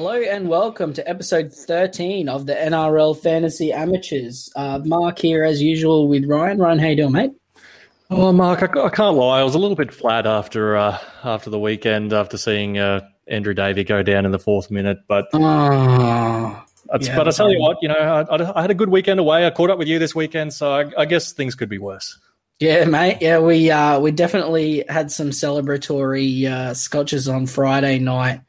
Hello and welcome to episode 13 of the NRL Fantasy Amateurs. Uh, Mark here as usual with Ryan. Ryan, how you doing, mate? Oh, Mark, I, I can't lie. I was a little bit flat after uh, after the weekend, after seeing uh, Andrew Davey go down in the fourth minute. But Oh, yeah, but I tell you what, you know, I, I- I had a good weekend away. I caught up with you this weekend, so I, I guess things could be worse. yeah, mate. Yeah, we uh, we definitely had some celebratory uh, scotches on Friday night,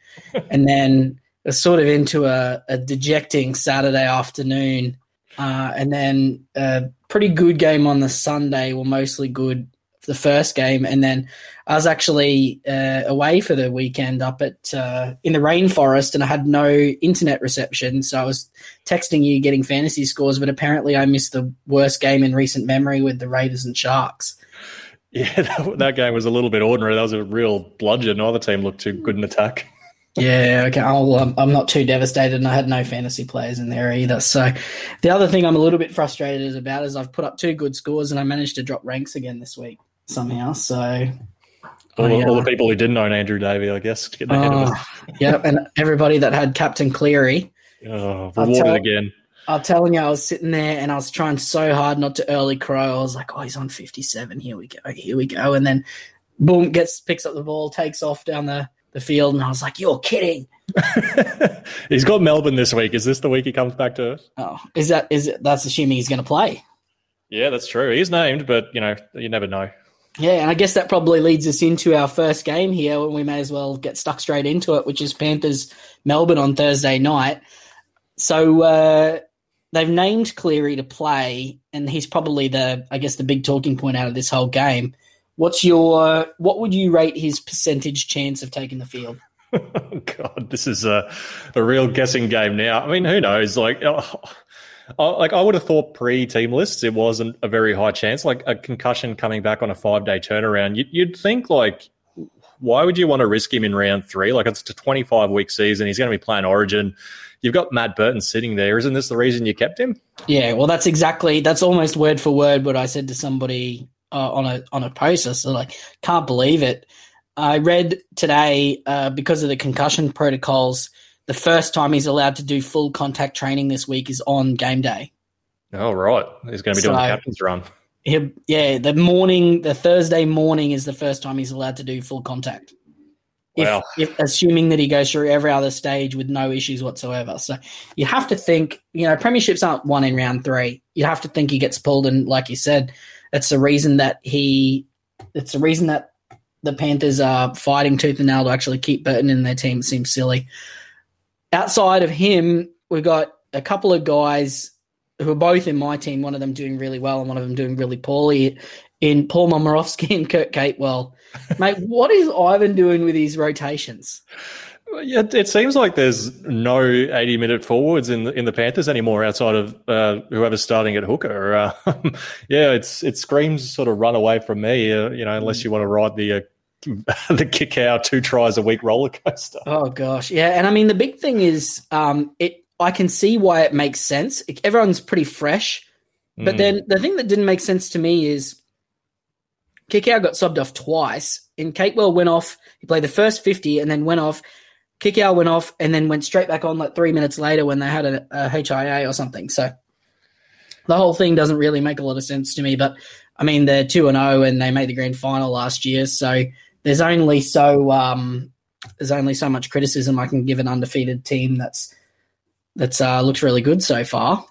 and then was sort of into a, a dejecting Saturday afternoon, uh, and then a pretty good game on the Sunday. Well, mostly good the first game, and then I was actually uh, away for the weekend up at uh, in the rainforest, and I had no internet reception. So I was texting you getting fantasy scores, but apparently I missed the worst game in recent memory with the Raiders and Sharks. Yeah, that, that game was a little bit ordinary. That was a real bludgeon. Neither team looked too good in attack. Yeah, okay. I'll, um, I'm not too devastated, and I had no fantasy players in there either. So, the other thing I'm a little bit frustrated about is I've put up two good scores, and I managed to drop ranks again this week somehow. So, All, the- yeah. all the people who didn't own Andrew Davey, I guess, getting ahead of us. oh, yeah, and everybody that had Captain Cleary, Oh, rewarded tell- again. I'm telling you, I was sitting there and I was trying so hard not to early crow. I was like, oh, he's on 57. Here we go. Here we go. And then, boom, gets picks up the ball, takes off down the, the field, and I was like, you're kidding. He's got Melbourne this week. Is this the week he comes back to Earth? Oh, is that is it? That's assuming he's going to play. Yeah, that's true. He's named, but you know, you never know. Yeah, and I guess that probably leads us into our first game here, and we may as well get stuck straight into it, which is Panthers Melbourne on Thursday night. So uh, they've named Cleary to play, and he's probably the, I guess, the big talking point out of this whole game. What's your, what would you rate his percentage chance of taking the field? Oh God, this is a a real guessing game now. I mean, who knows? Like, oh, like I would have thought pre-team lists, it wasn't a very high chance. Like a concussion coming back on a five-day turnaround, you'd, you'd think like, why would you want to risk him in round three? Like it's a twenty-five week season. He's going to be playing Origin. You've got Matt Burton sitting there. Isn't this the reason you kept him? Yeah, well, that's exactly that's almost word for word what I said to somebody uh, on a on a. I said, like, can't believe it. I read today uh, because of the concussion protocols, the first time he's allowed to do full contact training this week is on game day. Oh right, he's going to be doing the captain's run. Yeah, the morning, the Thursday morning is the first time he's allowed to do full contact. If, Wow. if assuming that he goes through every other stage with no issues whatsoever. So you have to think, you know, premierships aren't won in round three. You have to think he gets pulled, and like you said, that's the reason that he. It's the reason that the Panthers are fighting tooth and nail to actually keep Burton in their team. It seems silly. Outside of him, we've got a couple of guys who are both in my team. One of them doing really well, and one of them doing really poorly. In Paul Momirovski and Kurt Capewell, mate, what is Ivan doing with his rotations? Yeah, it seems like there's no 80 minute forwards in the, in the Panthers anymore outside of uh, whoever's starting at hooker. Uh, yeah, it's it screams sort of run away from me. Uh, you know, unless you want to ride the uh, the Kikau two tries a week roller coaster. Oh gosh, yeah, and I mean the big thing is, um, it. I can see why it makes sense. It- everyone's pretty fresh, but Mm. then the thing that didn't make sense to me is Kikau got subbed off twice. And Capewell went off. He played the first fifty and then went off. Kikau went off and then went straight back on like three minutes later when they had a, a HIA or something. So the whole thing doesn't really make a lot of sense to me. But I mean, they're two and zero and they made the grand final last year. So there's only so um, there's only so much criticism I can give an undefeated team that's that's uh, looked really good so far.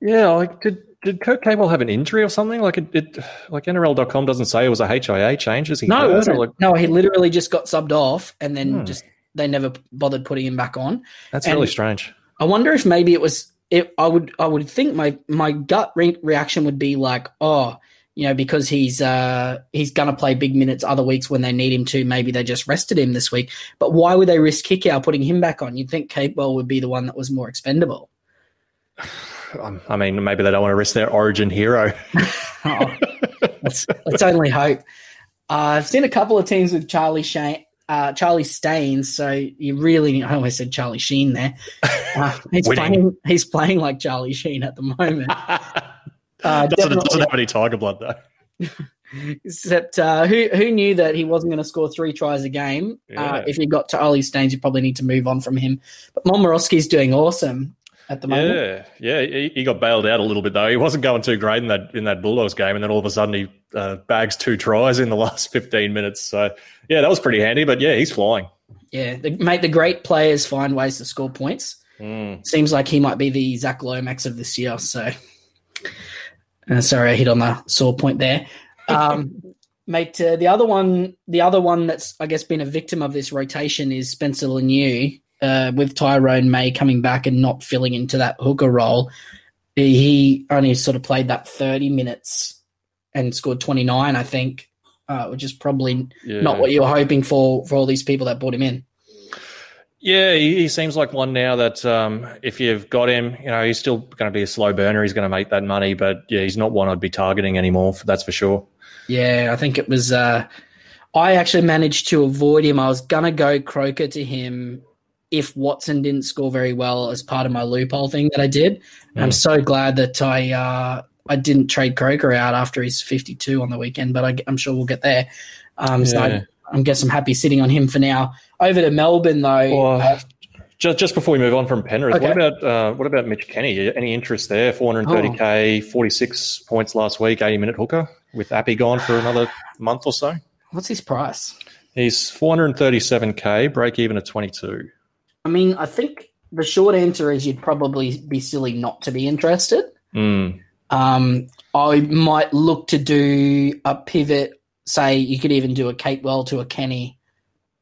Yeah, like did did Kurt Capewell have an injury or something? Like it, it like NRL.com doesn't say it was a HIA change. Is he No, it wasn't. like, no, he literally just got subbed off, and then Hmm. just they never bothered putting him back on. that's and- really strange. I wonder if maybe it was. It, I would. I would think my my gut re- reaction would be like, oh, you know, because he's uh he's gonna play big minutes other weeks when they need him to. Maybe they just rested him this week. But why would they risk Kikau putting him back on? You'd think Capewell would be the one that was more expendable. Um, I mean, maybe they don't want to risk their origin hero. Oh, let's let's only hope. Uh, I've seen a couple of teams with Charlie Shane, uh, Charlie Staines. So you really, I almost said Charlie Sheen there. Uh, he's playing. He's playing like Charlie Sheen at the moment. Uh, doesn't, doesn't have any tiger blood though. Except uh, who who knew that he wasn't going to score three tries a game? Uh, if you got to Ollie Staines, you probably need to move on from him. But Momirovski's doing awesome at the moment. Yeah, yeah, he, he got bailed out a little bit though. He wasn't going too great in that in that Bulldogs game, and then all of a sudden he uh, bags two tries in the last fifteen minutes. So yeah, that was pretty handy. But yeah, he's flying. Yeah, the, mate, the great players find ways to score points. Mm. Seems like he might be the Zac Lomax of this year. So, uh, sorry, I hit on the sore point there. Um, mate, uh, the other one, the other one that's I guess been a victim of this rotation is Spencer Leniu, uh, with Tyrone May coming back and not filling into that hooker role. He only sort of played that thirty minutes and scored twenty nine, I think, uh, which is probably Yeah. not what you were hoping for for all these people that brought him in. Yeah, he, he seems like one now that um, if you've got him, you know, he's still going to be a slow burner. He's going to make that money, but yeah, he's not one I'd be targeting anymore. That's for sure. Yeah, I think it was. Uh, I actually managed to avoid him. I was gonna go Croker to him if Watson didn't score very well as part of my loophole thing that I did. And I'm Mm. so glad that I uh, I didn't trade Croker out after his 52 on the weekend. But I, am sure we'll get there. Um, So I, I guess I'm happy sitting on him for now. Over to Melbourne though. Well, uh, just just before we move on from Penrith, Okay. what about uh, what about Mitch Kenny? Any interest there? 430k, 46 points last week, 80 minute hooker with Appy gone for another month or so. what's his price? He's 437k, break even at 22. I mean, I think the short answer is you'd probably be silly not to be interested. Mm. Um, I might look to do a pivot. Say you could even do a Capewell to a Kenny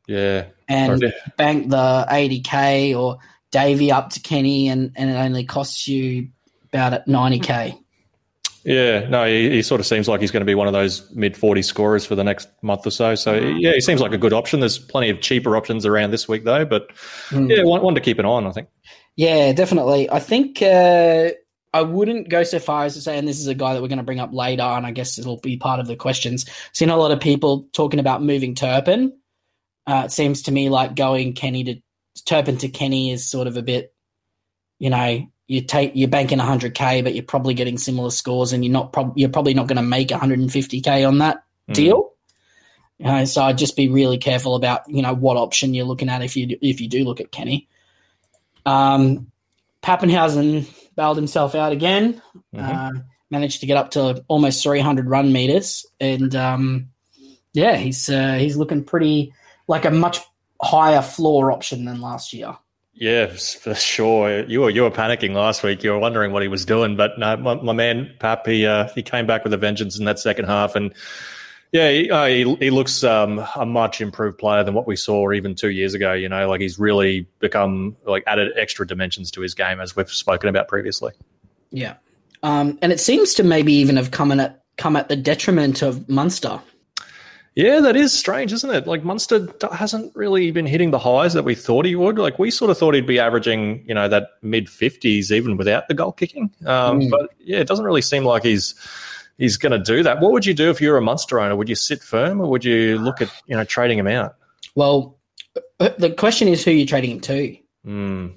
Yeah. and bank the 80k or Davy up to Kenny, and, and it only costs you about at 90k. Yeah, no, he, he sort of seems like he's going to be one of those mid 40 scorers for the next month or so. So, yeah, he seems like a good option. There's plenty of cheaper options around this week, though. But Hmm. yeah, one, one to keep an eye on, I think. Yeah, definitely. I think uh, I wouldn't go so far as to say, and this is a guy that we're going to bring up later, and I guess it'll be part of the questions. Seen a lot of people talking about moving Turpin. Uh, it seems to me like going Kenny to Turpin to Kenny is sort of a bit, you know, you take you're banking 100k, but you're probably getting similar scores, and you're not prob- you're probably not going to make 150k on that Mm. deal. You know, so I'd just be really careful about you know what option you're looking at if you if you do look at Kenny. Um, Papenhuyzen bailed himself out again. Mhm. Uh, managed to get up to almost 300 run meters, and um, yeah, he's uh, he's looking pretty like a much higher floor option than last year. Yeah, for sure. You were you were panicking last week. You were wondering what he was doing, but no, my, my man Pap he uh, he came back with a vengeance in that second half, and yeah, he uh, he, he looks um, a much improved player than what we saw even two years ago. You know, like he's really become like added extra dimensions to his game as we've spoken about previously. Yeah, um, and it seems to maybe even have come in at come at the detriment of Munster. Yeah, that is strange, isn't it? Like Munster hasn't really been hitting the highs that we thought he would. Like we sort of thought he'd be averaging, you know, that mid fifties even without the goal kicking. Um, Mm. But yeah, it doesn't really seem like he's he's going to do that. What would you do if you were a Munster owner? Would you sit firm or would you look at you know trading him out? Well, uh, the question is who you're trading him to. Mm,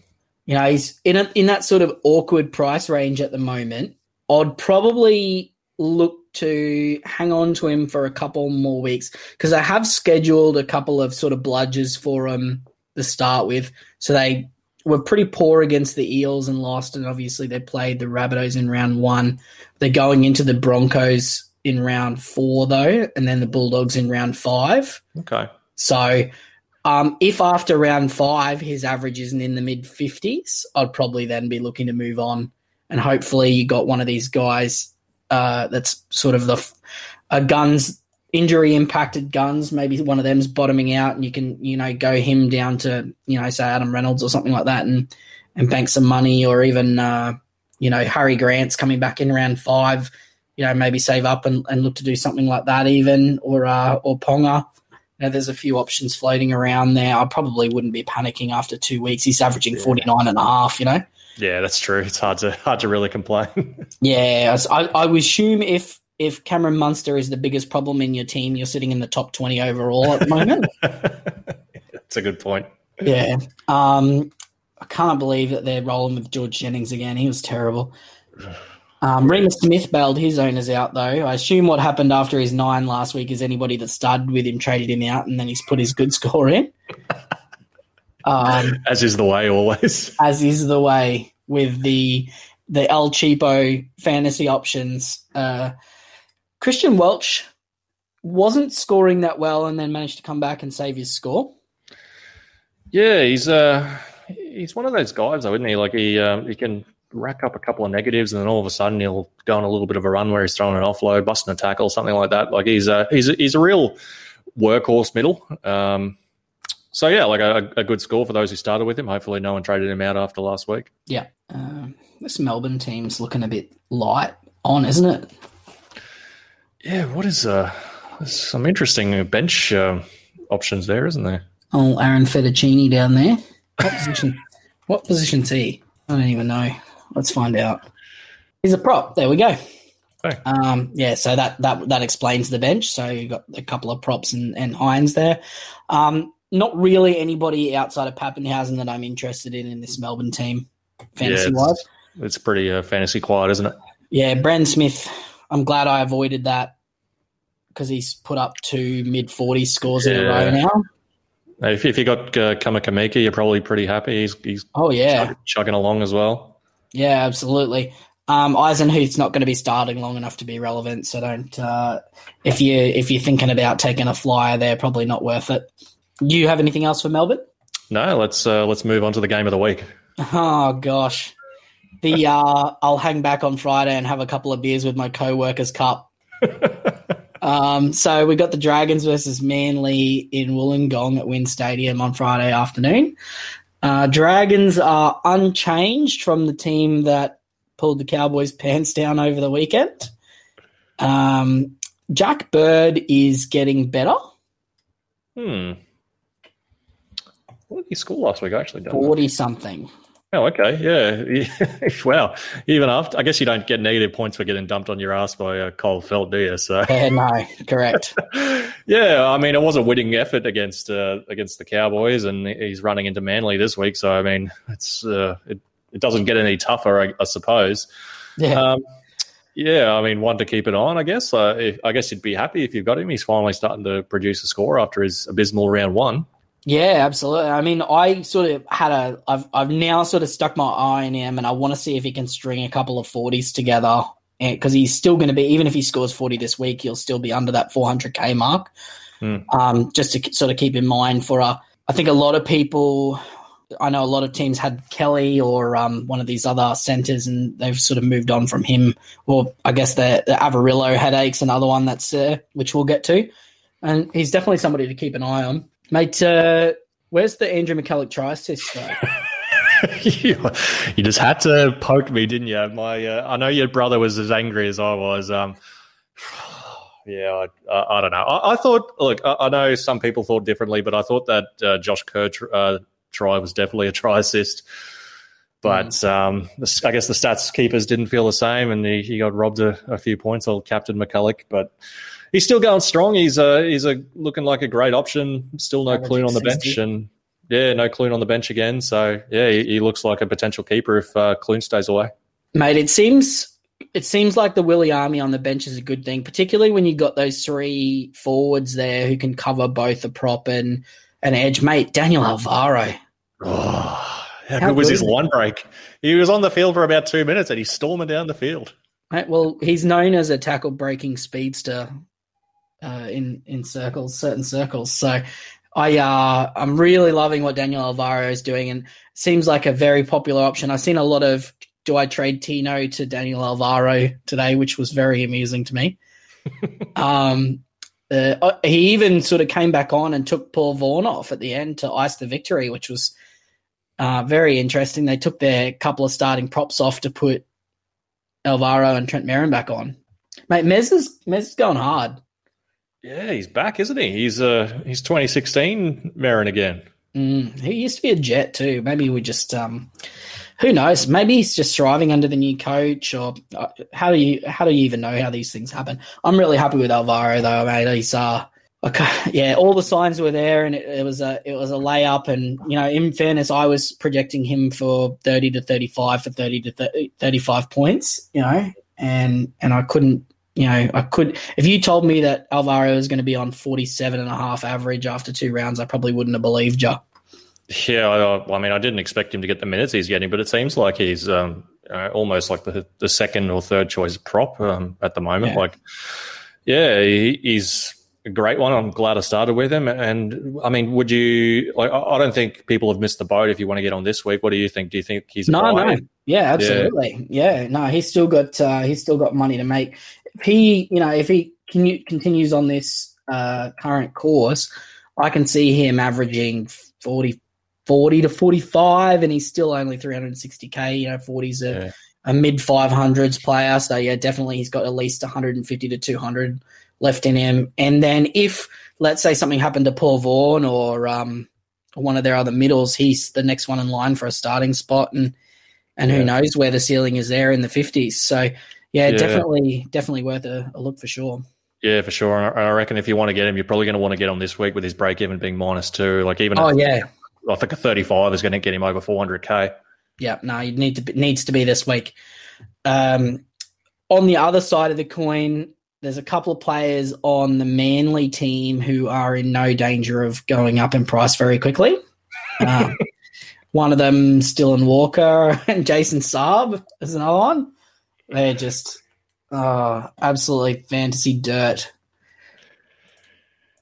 You know, he's in a, in that sort of awkward price range at the moment. I'd probably look to hang on to him for a couple more weeks because I have scheduled a couple of sort of bludgers for him to start with. So they were pretty poor against the Eels and lost, and obviously they played the Rabbitohs in round one. They're going into the Broncos in round four though, and then the Bulldogs in round five. okay. So, um, if after round five his average isn't in the mid 50s, I'd probably then be looking to move on. And hopefully, you got one of these guys uh, that's sort of the guns injury impacted guns. Maybe one of them's bottoming out, and you can you know go him down to you know say Adam Reynolds or something like that, and and bank some money, or even uh, you know Harry Grant's coming back in round five. You know, maybe save up and, and look to do something like that, even or uh, or Ponga. You know, there's a few options floating around there. I probably wouldn't be panicking after two weeks. He's averaging Yeah. 49 and a half, you know? Yeah, that's true. It's hard to hard to really complain. Yeah, I, I would assume if if Cameron Munster is the biggest problem in your team, you're sitting in the top 20 overall at the moment. that's a good point. yeah. Um, I can't believe that they're rolling with George Jennings again. He was terrible. Um, Reimis Smith bailed his owners out though. I assume what happened after his nine last week is anybody that started with him traded him out, and then he's put his good score in. Um, as is the way always. As is the way with the the El Cheapo fantasy options. Uh, Christian Welch wasn't scoring that well, and then managed to come back and save his score. Yeah, he's uh he's one of those guys, though, isn't he? Like he um, he can rack up a couple of negatives, and then all of a sudden he'll go on a little bit of a run where he's throwing an offload, busting a tackle, something like that. Like he's a he's a, he's a real workhorse middle. Um, so yeah, like a, a, good score for those who started with him. Hopefully, no one traded him out after last week. Yeah, um, this Melbourne team's looking a bit light on, isn't it? Yeah, what is uh, there's some interesting bench uh, options there, isn't there? Oh, Aaron Fettuccini down there. What position? what position's he? I don't even know. Let's find out. He's a prop. There we go. Okay. Um, yeah, so that that that explains the bench. So you got a couple of props and, and Hynes there. Um, not really anybody outside of Papenhuyzen that I'm interested in in this Melbourne team, fantasy yeah, wise. It's pretty uh, fantasy quiet, isn't it? Yeah, Brandon Smith. I'm glad I avoided that because he's put up two mid 40 scores yeah. in a row now. If, if you got uh, you're probably pretty happy. He's, he's oh yeah chugging, chugging along as well. Yeah, absolutely. Um, Eisenhuth's not going to be starting long enough to be relevant, so don't. Uh, if you if you're thinking about taking a flyer, they're probably not worth it. Do you have anything else for Melbourne? No, let's uh, let's move on to the game of the week. Oh gosh, the uh, I'll hang back on Friday and have a couple of beers with my co-workers cup. um, so we got the Dragons versus Manly in Wollongong at WIN Stadium on Friday afternoon. Uh, Dragons are unchanged from the team that pulled the Cowboys' pants down over the weekend. Um, Jack Bird is getting better. Hmm. What did he score last week? I actually don't. Forty something. Oh, okay, yeah. wow. Even after, I guess you don't get negative points for getting dumped on your ass by uh, Kyle Feldt, do you? So yeah, no, correct. yeah, I mean, it was a winning effort against uh, against the Cowboys, and he's running into Manly this week. So I mean, it's uh, it, it doesn't get any tougher, I, I suppose. Yeah. Um, yeah, I mean, one to keep it on, I guess. Uh, if, I guess you'd be happy if you've got him. He's finally starting to produce a score after his abysmal round one. Yeah, absolutely. I mean, I sort of had a. I've I've now sort of stuck my eye on him, and I want to see if he can string a couple of forties together. Because he's still going to be, even if he scores forty this week, he'll still be under that four hundred k mark. Mm. Um, just to sort of keep in mind for a. I think a lot of people. I know a lot of teams had Kelly or um, one of these other centers, and they've sort of moved on from him. Or I guess the, the Averillo headaches, another one that's uh, which we'll get to, and he's definitely somebody to keep an eye on. Mate, uh, where's the Andrew McCullough try assist? you, you just had to poke me, didn't you? My, uh, I know your brother was as angry as I was. Um, yeah, I, I, I, don't know. I, I thought, look, I, know some people thought differently, but I thought that uh, Josh Kerr uh, try was definitely a try assist. But mm. um, I guess the stats keepers didn't feel the same, and he, he got robbed a, a few points. Old Captain McCullough, but he's still going strong. He's a he's a looking like a great option. Still no Clune on the bench, and yeah, no Clune on the bench again. So yeah, he, he looks like a potential keeper if uh, Clune stays away. Mate, it seems it seems like the Willie Army on the bench is a good thing, particularly when you got those three forwards there who can cover both a prop and an edge. Mate, Daniel Alvaro. Oh, how, how good was his line break? He was on the field for about two minutes and he's storming down the field. Right, well, he's known as a tackle breaking speedster uh, in in circles, certain circles. So I uh, I'm really loving what Daniel Alvaro is doing, and seems like a very popular option. I've seen a lot of do I trade Tino to Daniel Alvaro today, which was very amusing to me. um, uh, uh, he even sort of came back on and took Paul Vaughan off at the end to ice the victory, which was uh, very interesting. They took their couple of starting props off to put Alvaro and Trent Merrin back on. Mate, Mez is Mez is going hard. Yeah, he's back, isn't he? He's uh he's 2016 Merrin again. Mm, he used to be a Jet too. Maybe we just um, who knows? Maybe he's just thriving under the new coach, or uh, how do you how do you even know how these things happen? I'm really happy with Alvaro though, mate. He's uh, okay, yeah, all the signs were there, and it, it, was a it was a layup. And you know, in fairness, I was projecting him for 30 to 35 for 30 to 30, 35 points. You know, and and I couldn't. You know, I could. If you told me that Alvaro was going to be on 47 and a half average after two rounds, I probably wouldn't have believed you. Yeah, I, I mean, I didn't expect him to get the minutes he's getting, but it seems like he's um, uh, almost like the the second or third choice prop um, at the moment. Yeah. Like, yeah, he, he's a great one. I'm glad I started with him. And I mean, would you like? I don't think people have missed the boat. If you want to get on this week, what do you think? Do you think he's No, no, yeah, absolutely, yeah. No, he's still got uh, he's still got money to make. If he, you know, if he can, continues on this uh, current course, I can see him averaging 40, 40 to forty five, and he's still only three hundred and sixty k. You know, forties a, Yeah. a mid five hundreds player. So yeah, definitely he's got at least one hundred and fifty to two hundred left in him. And then if let's say something happened to Paul Vaughan or um, one of their other middles, he's the next one in line for a starting spot, and and who knows where the ceiling is there in the fifties. So yeah, Yeah. definitely definitely worth a, a look for sure. Yeah, for sure. And I I reckon if you want to get him, you're probably going to want to get him this week with his break even being minus two. Like even, Oh a- yeah, I think a 35 is going to get him over 400k. yeah. No, you need to be, needs to be this week. Um, on the other side of the coin, there's a couple of players on the Manly team who are in no danger of going up in price very quickly. Um, one of them, Dylan Walker, and Jason Saab is another one. They're just uh, absolutely fantasy dirt.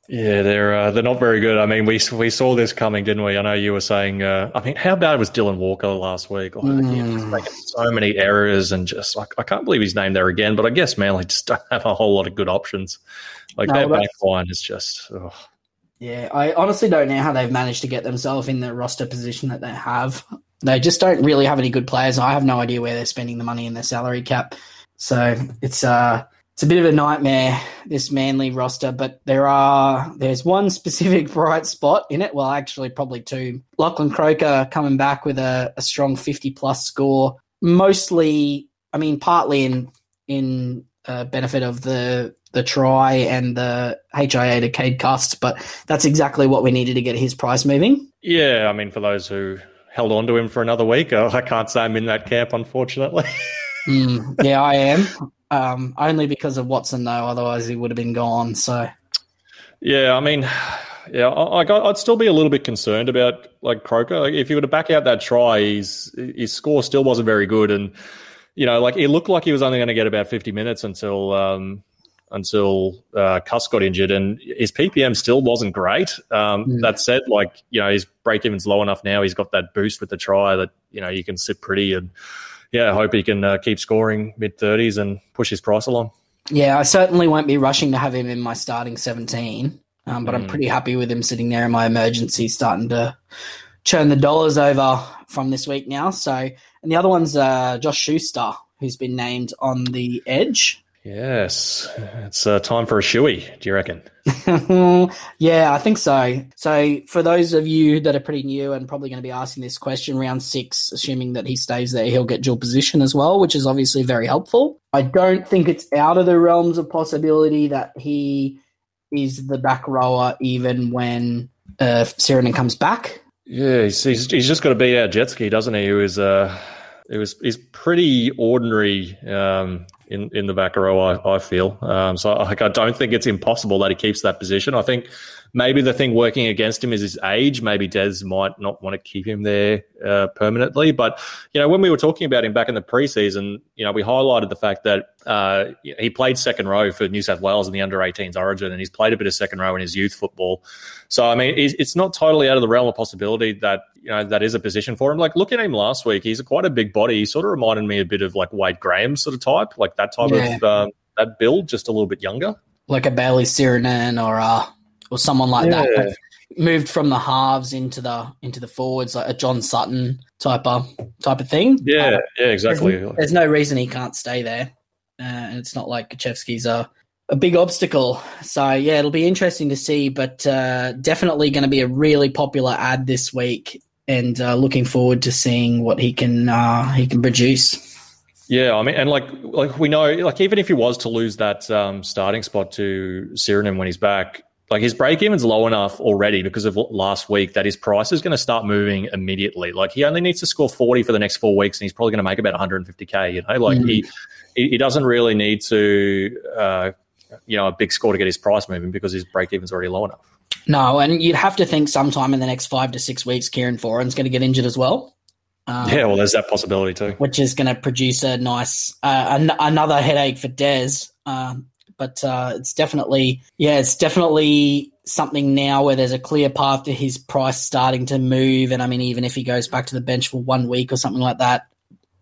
Yeah, they're uh, they're not very good. I mean, we we saw this coming, didn't we? I know you were saying. Uh, I mean, how bad was Dylan Walker last week? Oh, he was Mm. making so many errors and just like I can't believe he's named there again. But I guess Manly just don't have a whole lot of good options. Like No, that but- back line is just. ugh. Yeah, I honestly don't know how they've managed to get themselves in the roster position that they have. They just don't really have any good players. I have no idea where they're spending the money in their salary cap. So it's uh it's a bit of a nightmare this Manly roster, but there are there's one specific bright spot in it. Well, actually, probably two. Lachlan Croker coming back with a, a strong 50 plus score, mostly, I mean, partly in in uh, benefit of the the try and the HIA to Cade Cust, but that's exactly what we needed to get his price moving. Yeah, I mean, for those who held on to him for another week, uh, I can't say I'm in that camp, unfortunately. Mm, yeah, I am. Um, only because of Watson, though. Otherwise, he would have been gone. So Yeah, I mean, yeah, I, I, I'd still be a little bit concerned about like Croker. Like, if he were to back out that try, his his score still wasn't very good, and you know, like it looked like he was only going to get about fifty minutes until um, until uh, Cust got injured, and his PPM still wasn't great. Um, Mm. That said, like you know, his break even's low enough now. He's got that boost with the try that you know you can sit pretty, and yeah, hope he can uh, keep scoring mid thirties and push his price along. yeah, I certainly won't be rushing to have him in my starting seventeen. Um, but I'm Mm. pretty happy with him sitting there in my emergency, starting to churn the dollars over from this week now. So, and the other one's uh, Josh Schuster, who's been named on the edge. Yes, it's uh, time for a shoey. Do you reckon? yeah, I think so. So, for those of you that are pretty new and probably going to be asking this question, round six, assuming that he stays there, he'll get dual position as well, which is obviously very helpful. I don't think it's out of the realms of possibility that he is the back rower even when uh, Sironen comes back. Yeah, he's, he's, he's just got to beat out Jetski, doesn't he? Who is uh, it was he's pretty ordinary um, in in the back row. I, I feel um, so. Like, I don't think it's impossible that he keeps that position. I think maybe the thing working against him is his age. Maybe Des might not want to keep him there uh, permanently. But you know, when we were talking about him back in the preseason, you know, we highlighted the fact that uh, he played second row for New South Wales in the under 18s Origin, and he's played a bit of second row in his youth football. So I mean, it's not totally out of the realm of possibility that you know that is a position for him. Like look at him last week; he's quite a big body. He sort of reminded me a bit of like Wade Graham sort of type, like that type Yeah. of um, that build, just a little bit younger. Like a Bailey Sironen or uh, or someone like that. Yeah. Like, moved from the halves into the into the forwards, like a John Sutton type of type of thing. Yeah, Uh, yeah, exactly. There's, there's no reason he can't stay there, uh, and it's not like Kaczewski's a a big obstacle. So yeah, it'll be interesting to see, but uh, definitely going to be a really popular ad this week, and uh, looking forward to seeing what he can uh, he can produce. Yeah, I mean, and like like we know, like even if he was to lose that um, starting spot to Sironen when he's back, like his break even's low enough already because of last week that his price is going to start moving immediately. Like he only needs to score 40 for the next four weeks and he's probably going to make about 150k. You know, like mm. he he doesn't really need to uh, you know a big score to get his price moving because his break even's already low enough. No, and you'd have to think sometime in the next five to six weeks, Kieran Foran's going to get injured as well. Um, yeah, well, there's that possibility too, which is going to produce a nice uh, an- another headache for Des. Um, but uh, it's definitely, yeah, it's definitely something now where there's a clear path to his price starting to move. And I mean, even if he goes back to the bench for one week or something like that,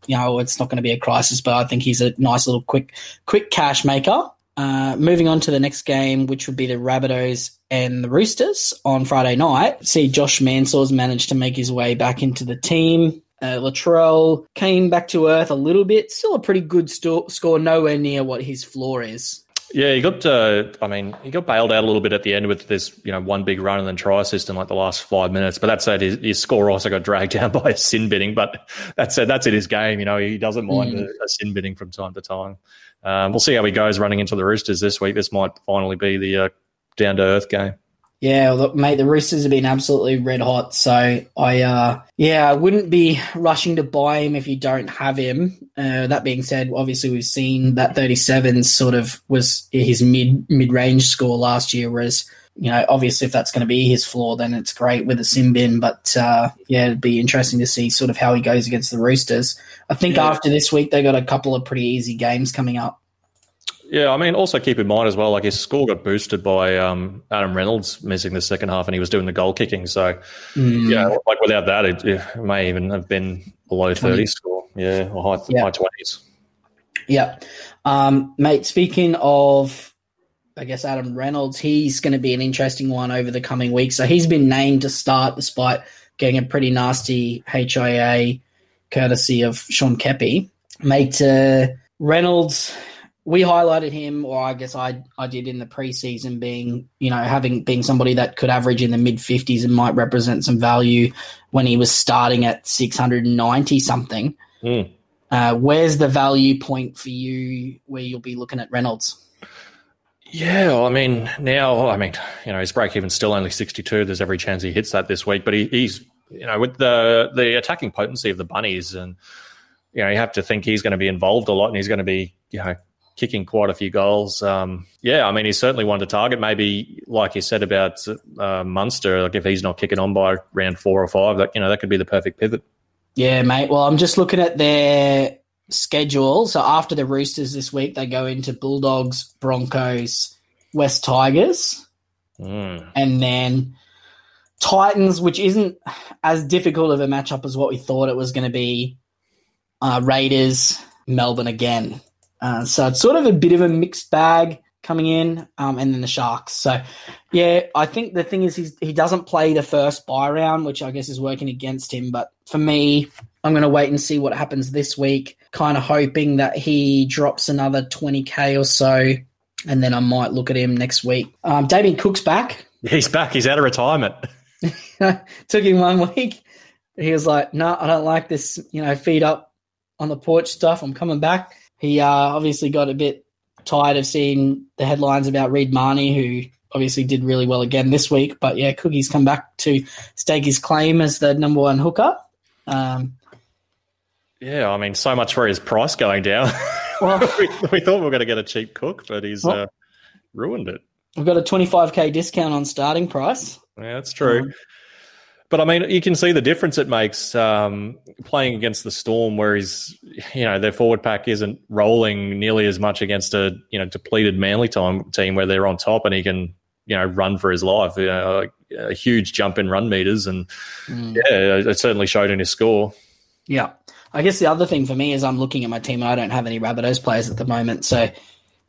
you know, it's not going to be a crisis. But I think he's a nice little quick, quick cash maker. Uh, moving on to the next game, which would be the Rabbitohs and the Roosters on Friday night. See, Josh Mansour's managed to make his way back into the team. Uh, Latrell came back to earth a little bit. Still a pretty good score, nowhere near what his floor is. Yeah, he got. Uh, I mean, he got bailed out a little bit at the end with this, you know, one big run and then try system like the last five minutes. But that said, his, his score also got dragged down by a sin binning. But that said, that's in his game. You know, he doesn't mind mm. a, a, sin binning from time to time. Um, we'll see how he goes running into the Roosters this week. This might finally be the uh, down to earth game. Yeah, look, mate, the Roosters have been absolutely red hot. So I, uh, yeah, I wouldn't be rushing to buy him if you don't have him. Uh, that being said, obviously we've seen that 37 sort of was his mid mid range score last year. Whereas, you know, obviously if that's going to be his floor, then it's great with a sin bin. But uh, yeah, it'd be interesting to see sort of how he goes against the Roosters. I think yeah. after this week they got a couple of pretty easy games coming up. Yeah, I mean, also keep in mind as well, like his score got boosted by um, Adam Reynolds missing the second half, and he was doing the goal kicking. So, mm. yeah, like without that, it, it, may even have been below low 30 score, yeah, or high, yeah. high 20s. Yeah, um, mate. Speaking of, I guess Adam Reynolds, he's going to be an interesting one over the coming weeks. So he's been named to start despite getting a pretty nasty HIA courtesy of Sean Keppie. Mate, uh, Reynolds we highlighted him, or I guess I I did in the preseason, being you know having being somebody that could average in the mid fifties and might represent some value when he was starting at six hundred and ninety something. Mm. Uh, where's the value point for you where you'll be looking at Reynolds? Yeah, well, I mean now, I mean you know his break even still only sixty two. There's every chance he hits that this week, but he, he's you know with the the attacking potency of the bunnies and you know you have to think he's going to be involved a lot and he's going to be you know kicking quite a few goals. Um, yeah, I mean, he's certainly one to target. Maybe, like you said about uh, Munster, like if he's not kicking on by round four or five, that you know that could be the perfect pivot. Yeah, mate. Well, I'm just looking at their schedule. So after the Roosters this week, they go into Bulldogs, Broncos, West Tigers, mm. and then Titans, which isn't as difficult of a matchup as what we thought it was going to be. Uh, Raiders, Melbourne again. Uh, so it's sort of a bit of a mixed bag coming in, um, and then the Sharks. So, yeah, I think the thing is he's, he doesn't play the first buy round, which I guess is working against him. But for me, I'm going to wait and see what happens this week, kind of hoping that he drops another 20k or so, and then I might look at him next week. Um, Damien Cook's back. He's back. He's out of retirement. Took him one week. He was like, "No, nah, I don't like this. You know, feed up on the porch stuff. I'm coming back." He uh, obviously got a bit tired of seeing the headlines about Reed Mahoney, who obviously did really well again this week. But yeah, Cookie's come back to stake his claim as the number one hooker. Um, yeah, I mean, so much for his price going down. Well, we, we, thought we were going to get a cheap cook, but he's well, uh, ruined it. We've got a 25k discount on starting price. Yeah, that's true. Um, but I mean, you can see the difference it makes um, playing against the Storm, where he's, you know, their forward pack isn't rolling nearly as much against a, you know, depleted Manly time team where they're on top and he can, you know, run for his life. You know, a huge jump in run meters, and mm. yeah, it certainly showed in his score. Yeah, I guess the other thing for me is I'm looking at my team and I don't have any Rabbitohs players at the moment, so it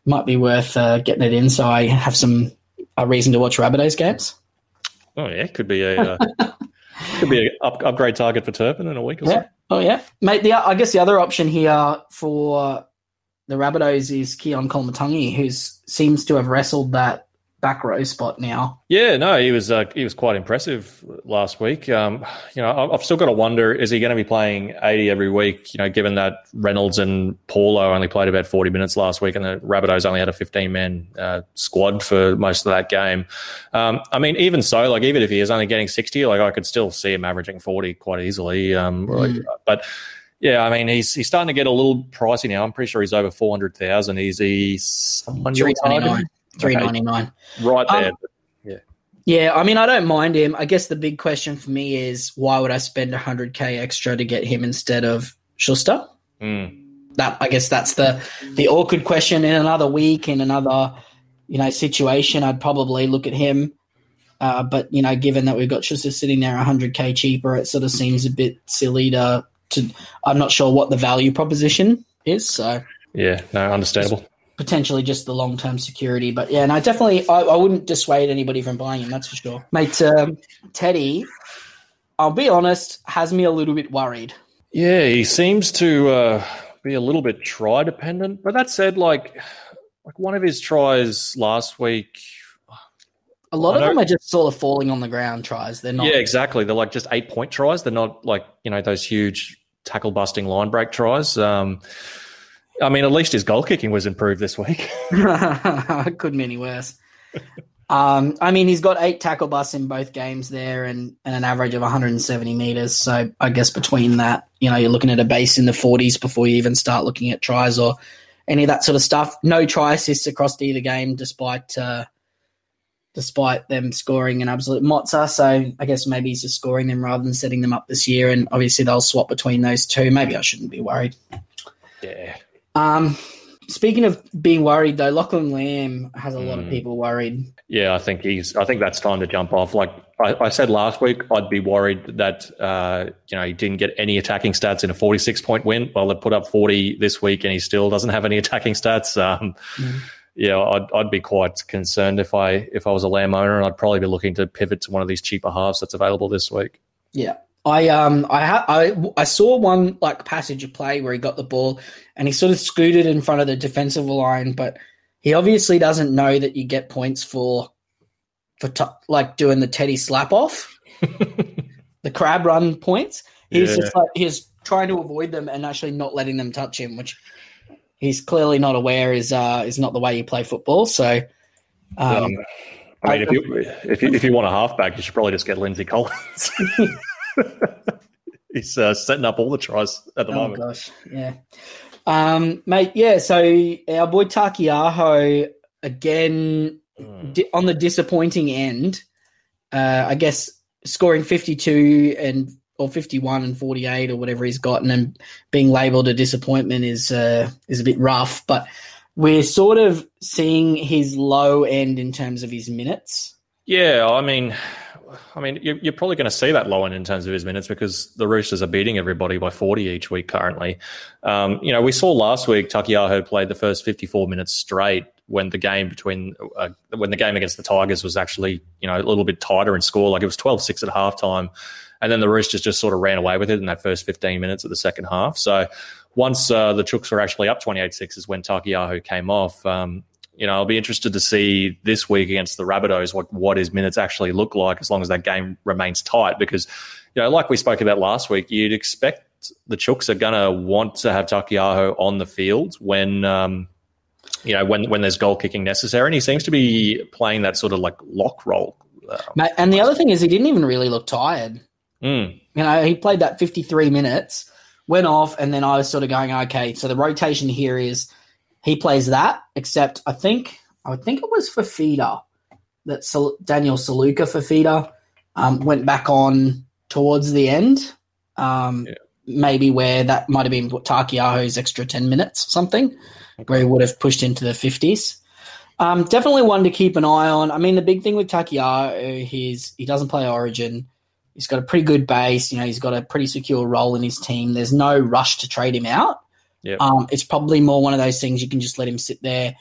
might be worth uh, getting it in so I have some a reason to watch Rabbitohs games. Oh yeah, could be a. Uh, Could be an up, upgrade target for Turpin in a week or yeah. so. Oh yeah, mate. The I guess the other option here for the Rabbitohs is Keaon Koloamatangi, who seems to have wrestled that back row spot now. Yeah, no, he was uh, he was quite impressive last week. Um, you know, I've still got to wonder: is he going to be playing eighty every week? You know, given that Reynolds and Paulo only played about forty minutes last week, and the Rabbitohs only had a fifteen man uh, squad for most of that game. Um, I mean, even so, like even if he is only getting sixty, like I could still see him averaging forty quite easily. Um, mm. like, but yeah, I mean, he's he's starting to get a little pricey now. I'm pretty sure he's over four hundred thousand. Is he someone three ninety nine? Three ninety nine. Right there. Um, yeah. Yeah, I mean, I don't mind him. I guess the big question for me is why would I spend hundred k extra to get him instead of Schuster? Mm. That I guess that's the the awkward question. In another week, in another you know situation, I'd probably look at him. Uh, but you know, given that we've got Schuster sitting there 100k cheaper, it sort of seems a bit silly to to I'm not sure what the value proposition is. So yeah, no, understandable. Potentially just the long term security, but yeah, no, definitely, I, I, wouldn't dissuade anybody from buying him. That's for sure, mate. Um, Teddy, I'll be honest, has me a little bit worried. Yeah, he seems to uh, be a little bit try dependent. But that said, like, like one of his tries last week a lot of them are just sort of falling on the ground tries. They're not. Yeah, exactly. They're like just eight point tries. They're not like you know those huge tackle busting line break tries. Um, I mean, at least his goal kicking was improved this week. Couldn't be any worse. Um, I mean, he's got eight tackle busts in both games there, and, and an average of 170 meters. So I guess between that, you know, you're looking at a base in the 40s before you even start looking at tries or any of that sort of stuff. No try assists across either game, despite uh, despite them scoring an absolute mozza. So I guess maybe he's just scoring them rather than setting them up this year. And obviously they'll swap between those two. Maybe I shouldn't be worried. Yeah. Um, speaking of being worried though, Lachlan Lam has a mm. lot of mm. people worried. Yeah, I think he's. I think that's time to jump off. Like I, I said last week, I'd be worried that uh, you know he didn't get any attacking stats in a 46 point win. Well, they put up 40 this week, and he still doesn't have any attacking stats. Um, mm yeah, I'd, I'd be quite concerned if I if I was a Lam owner, and I'd probably be looking to pivot to one of these cheaper halves that's available this week. Yeah, I um I ha- I I saw one like passage of play where he got the ball and he sort of scooted in front of the defensive line, but he obviously doesn't know that you get points for for t- like doing the Teddy slap off, the crab run points. He's yeah. just like he's trying to avoid them and actually not letting them touch him, which he's clearly not aware is uh, is not the way you play football. So, um, um, I mean, if you, if you if you want a halfback, you should probably just get Lindsay Collins. he's uh, setting up all the tries at the oh, moment. Gosh, yeah, um, mate. Yeah, so our boy Taukei'aho again mm. di- on the disappointing end. Uh, I guess scoring fifty two and or 51 and 48 or whatever he's gotten and being labeled a disappointment is uh, is a bit rough but we're sort of seeing his low end in terms of his minutes yeah i mean I mean, you're, probably going to see that low end in terms of his minutes because the Roosters are beating everybody by 40 each week currently. Um, you know, we saw last week Taukei'aho played the first 54 minutes straight when the game between uh, when the game against the Tigers was actually you know a little bit tighter in score. Like it was 12-6 at halftime, and then the Roosters just sort of ran away with it in that first 15 minutes of the second half. So once uh, the Chooks were actually up 28 6 is when Taukei'aho came off. Um, you know, I'll be interested to see this week against the Rabbitohs what, what his minutes actually look like as long as that game remains tight. Because, you know, like we spoke about last week, you'd expect the Chooks are going to want to have Taukei'aho on the field when, um, you know, when, when there's goal kicking necessary. And he seems to be playing that sort of like lock role. Uh, and the other thing is, he didn't even really look tired. Mm. You know, he played that 53 minutes, went off, and then I was sort of going, okay, so the rotation here is he plays that, except I think I think it was for feeder that Daniel Suluka-Fifita um, went back on towards the end. Um, yeah. Maybe where that might have been Taukei'aho's extra 10 minutes or something, where he would have pushed into the 50s. Um, definitely one to keep an eye on. I mean, the big thing with Taukei'aho, he's he doesn't play Origin. He's got a pretty good base. You know, he's got a pretty secure role in his team. There's no rush to trade him out. Yep. Um, it's probably more one of those things you can just let him sit there.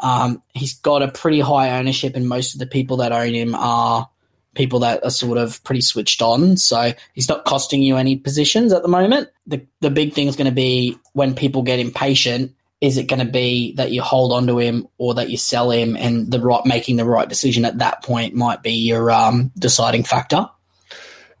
Um, he's got a pretty high ownership, and most of the people that own him are people that are sort of pretty switched on. So he's not costing you any positions at the moment. The the big thing is going to be when people get impatient is it going to be that you hold on to him or that you sell him and the right making the right decision at that point might be your um, deciding factor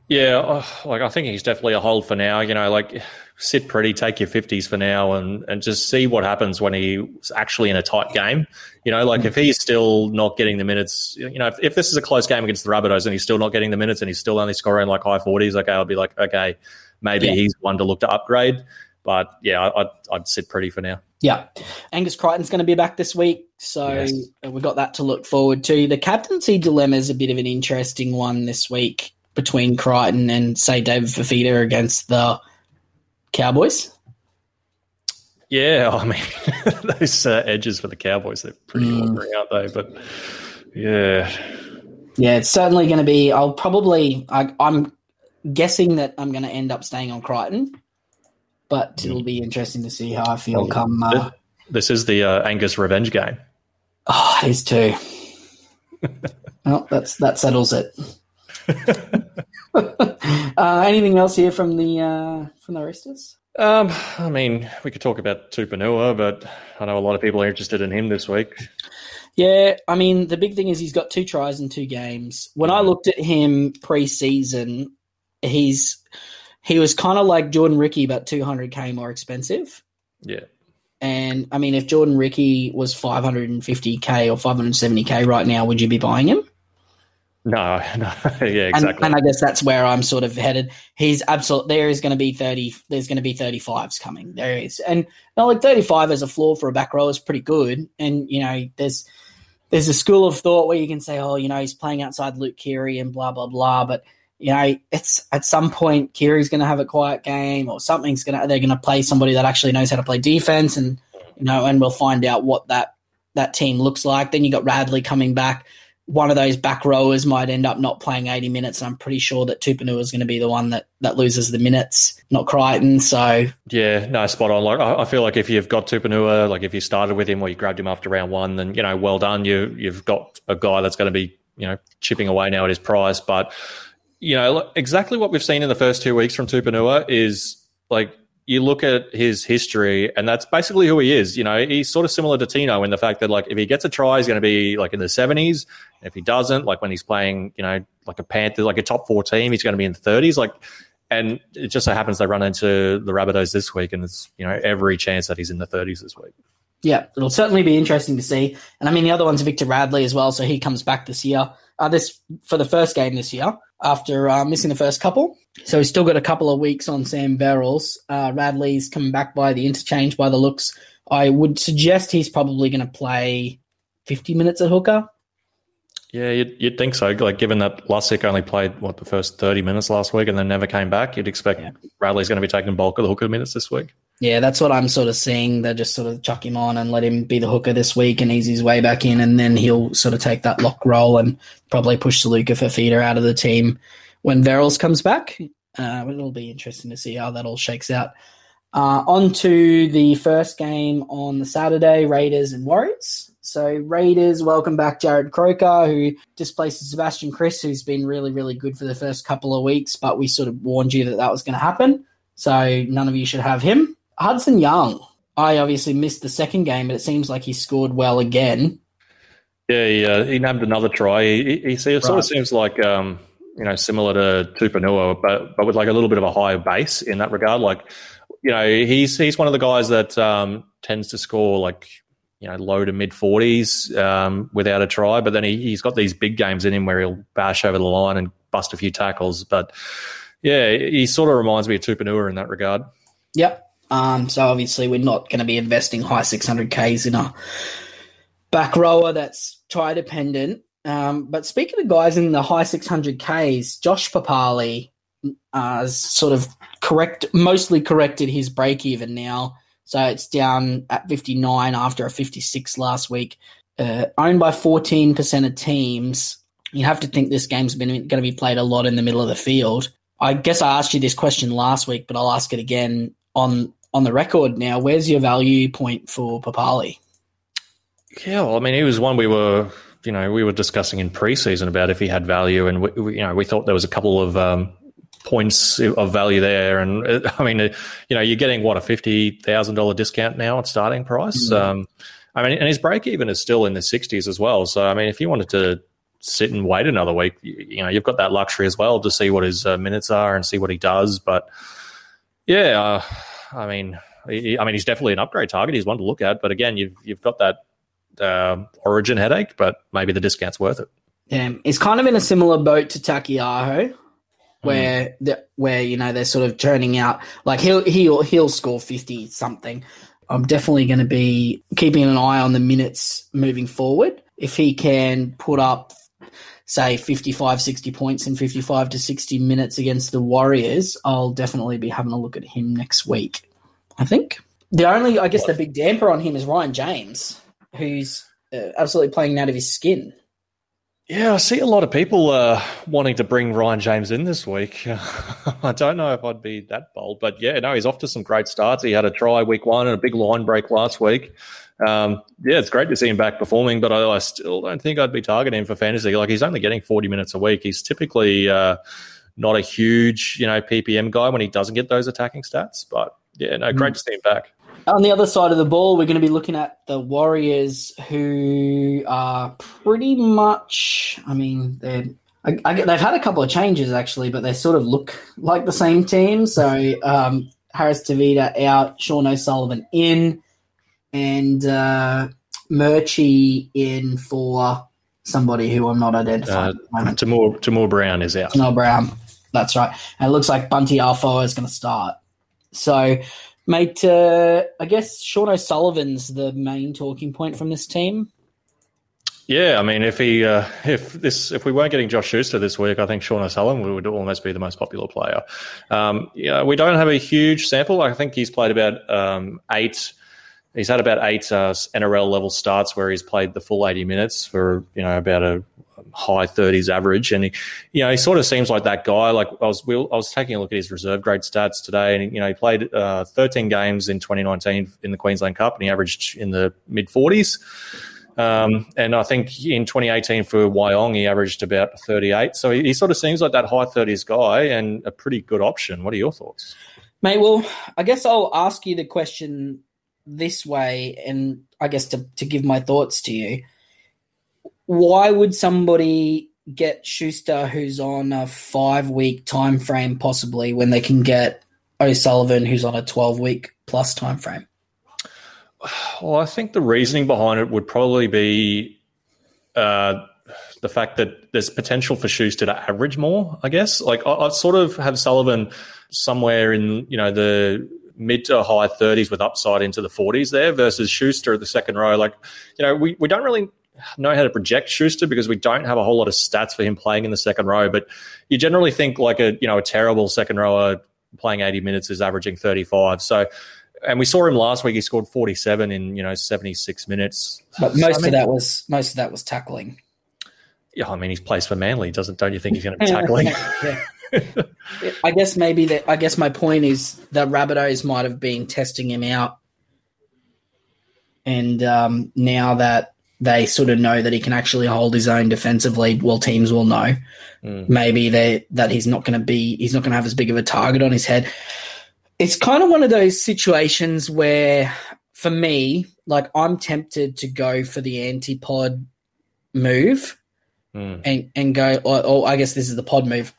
yeah uh, like i think he's definitely a hold for now you know like sit pretty take your 50s for now and and just see what happens when he's actually in a tight game you know like if he's still not getting the minutes you know if, if this is a close game against the rabbitohs and he's still not getting the minutes and he's still only scoring like high 40s okay i'll be like okay maybe yeah. he's one to look to upgrade but yeah I'd, I'd sit pretty for now yeah. Angus Crichton's going to be back this week. So yes. we've got that to look forward to. The captaincy dilemma is a bit of an interesting one this week between Crichton and, say, David Fifita against the Cowboys. Yeah, I mean, those uh, edges for the Cowboys, they're pretty mm. ordinary, aren't they? But yeah. Yeah, it's certainly going to be. I'll probably, I, I'm guessing that I'm going to end up staying on Crichton but it'll be interesting to see how I feel come. Uh, this is the uh, Angus revenge game. Oh, it is too. well, that's that settles it. uh, anything else here from the uh, from the Roosters? Um, I mean, we could talk about Tupouniua, but I know a lot of people are interested in him this week. Yeah, I mean, the big thing is he's got two tries in two games. When I looked at him pre-season, he's he was kind of like Jordan Riki, but 200k more expensive. Yeah. And I mean, if Jordan Riki was 550k or 570k right now, would you be buying him? No, no, yeah, exactly. And, and, I guess that's where I'm sort of headed. He's absolute. There is going to be thirty. There's going to be thirty fives coming. There is, and know, like thirty five as a floor for a back row is pretty good. And you know, there's there's a school of thought where you can say, oh, you know, he's playing outside Luke Keary and blah blah blah. But you know, it's at some point Keary's going to have a quiet game or something's going to they're going to play somebody that actually knows how to play defense, and you know, and we'll find out what that that team looks like. Then you got Radley coming back. One of those back rowers might end up not playing 80 minutes, and I'm pretty sure that Tupouniua is going to be the one that, that loses the minutes, not Crichton. So yeah, no, spot on. Like I, feel like if you've got Tupouniua, like if you started with him or you grabbed him after round one, then you know, well done. You you've got a guy that's going to be you know chipping away now at his price, but you know, exactly what we've seen in the first two weeks from Tupouniua is like you look at his history, and that's basically who he is. You know, he's sort of similar to Tino in the fact that like if he gets a try, he's going to be like in the seventies. If he doesn't, like when he's playing, you know, like a Panther, like a top four team, he's going to be in the thirties. Like, and it just so happens they run into the Rabbitohs this week, and it's, you know every chance that he's in the thirties this week. Yeah, it'll certainly be interesting to see. And I mean, the other one's Victor Radley as well, so he comes back this year. Uh, this for the first game this year after uh, missing the first couple. So he's still got a couple of weeks on Sam Verrills. Uh, Radley's coming back by the interchange by the looks. I would suggest he's probably going to play 50 minutes at hooker. Yeah, you'd, you'd think so. Like, given that Lussick only played what the first 30 minutes last week and then never came back, you'd expect yeah. Radley's going to be taking bulk of the hooker minutes this week. Yeah, that's what I'm sort of seeing. They just sort of chuck him on and let him be the hooker this week and ease his way back in, and then he'll sort of take that lock role and probably push Luca Fifita out of the team when Verrills comes back. Uh, it'll be interesting to see how that all shakes out. Uh, on to the first game on the Saturday, Raiders and Warriors. So Raiders welcome back Jarrod Croker, who displaces Sebastian Kris, who's been really, really good for the first couple of weeks, but we sort of warned you that that was going to happen. So none of you should have him. Hudson Young. I obviously missed the second game, but it seems like he scored well again. Yeah, he, uh, he nabbed another try. He, he, he sort right. of seems like um, you know similar to Tupouniua, but but with like a little bit of a higher base in that regard. Like you know, he's he's one of the guys that um, tends to score like you know low to mid forties um, without a try, but then he, he's got these big games in him where he'll bash over the line and bust a few tackles. But yeah, he sort of reminds me of Tupouniua in that regard. Yep. Um, so obviously, we're not going to be investing high 600Ks in a back rower that's try dependent. Um, but speaking of guys in the high 600Ks, Josh Papalii uh, has sort of correct, mostly corrected his break even now. So it's down at 59 after a 56 last week. Uh, owned by 14% of teams. You have to think this game's been going to be played a lot in the middle of the field. I guess I asked you this question last week, but I'll ask it again on on the record now. Where's your value point for Papali? Yeah, well, I mean, he was one we were, you know, we were discussing in preseason about if he had value, and we, we, you know, we thought there was a couple of um, points of value there. And I mean, uh, you know, you're getting what a fifty thousand dollar discount now at starting price. Mm-hmm. Um, I mean, and his break even is still in the sixties as well. So I mean, if you wanted to sit and wait another week, you, you know, you've got that luxury as well to see what his uh, minutes are and see what he does. But yeah, uh, I mean, he, I mean, he's definitely an upgrade target. He's one to look at. But again, you've you've got that uh, origin headache, but maybe the discount's worth it. Yeah, it's kind of in a similar boat to Taukei'aho, where mm. the, where you know they're sort of turning out like he'll he'll he'll score fifty something. I'm definitely going to be keeping an eye on the minutes moving forward. If he can put up, say, 55, 60 points in 55 to 60 minutes against the Warriors, I'll definitely be having a look at him next week. I think the only, I guess, the big damper on him is Ryan James, who's uh, absolutely playing out of his skin. Yeah, I see a lot of people uh, wanting to bring Ryan James in this week. I don't know if I'd be that bold, but yeah, no, he's off to some great starts. He had a try week one and a big line break last week. Um, yeah, it's great to see him back performing, but I, I, still don't think I'd be targeting him for fantasy. Like he's only getting 40 minutes a week. He's typically uh, not a huge, you know, PPM guy when he doesn't get those attacking stats. But yeah, no, great mm. to see him back. On the other side of the ball, we're going to be looking at the Warriors, who are pretty much. I mean, they're. I, I, they've had a couple of changes actually, but they sort of look like the same team. So um, Harris Tavita out, Sean O'Sullivan in, and uh, Murchie in for somebody who I'm not identifying uh, at the moment. Tamor, Brown is out. Tamor Brown, that's right. And it looks like Bunty Afoa is going to start. So Mate, uh, I guess Sean O'Sullivan's the main talking point from this team. Yeah, I mean, if he uh, if this if we weren't getting Josh Schuster this week, I think Sean O'Sullivan would almost be the most popular player. Um, yeah, we don't have a huge sample. I think he's played about um, eight. He's had about eight uh, NRL level starts where he's played the full eighty minutes for you know about a high 30s average. And he, you know, he sort of seems like that guy. Like I was, I was taking a look at his reserve grade stats today, and you know, he played uh, 13 games in 2019 in the Queensland Cup, and he averaged in the mid 40s. Um, and I think in 2018 for Wyong, he averaged about 38. So he, he, sort of seems like that high 30s guy and a pretty good option. What are your thoughts? Mate, well, I guess I'll ask you the question this way, and I guess to, to give my thoughts to you why would somebody get Schuster who's on a five week time frame possibly when they can get O'Sullivan who's on a twelve week plus time frame? Well, I think the reasoning behind it would probably be uh, the fact that there's potential for Schuster to average more. I guess like I, I sort of have Sullivan somewhere in you know the mid to high 30s with upside into the 40s there versus Schuster at the second row. Like, you know, we, we don't really know how to project Schuster because we don't have a whole lot of stats for him playing in the second row. But you generally think like a you know a terrible second rower playing 80 minutes is averaging 35. So, and we saw him last week. He scored 47 in you know 76 minutes. But most so, I mean, of that was most of that was tackling. Yeah, I mean he's plays for Manly. Doesn't don't you think he's going to be tackling? I guess maybe that. I guess my point is that Rabbitohs might have been testing him out, and um, now that they sort of know that he can actually hold his own defensively. Well, teams will know mm. maybe they, that he's not going to be he's not going to have as big of a target on his head. It's kind of one of those situations where, for me, like I'm tempted to go for the antipod move mm. and and go. Or, or I guess this is the pod move,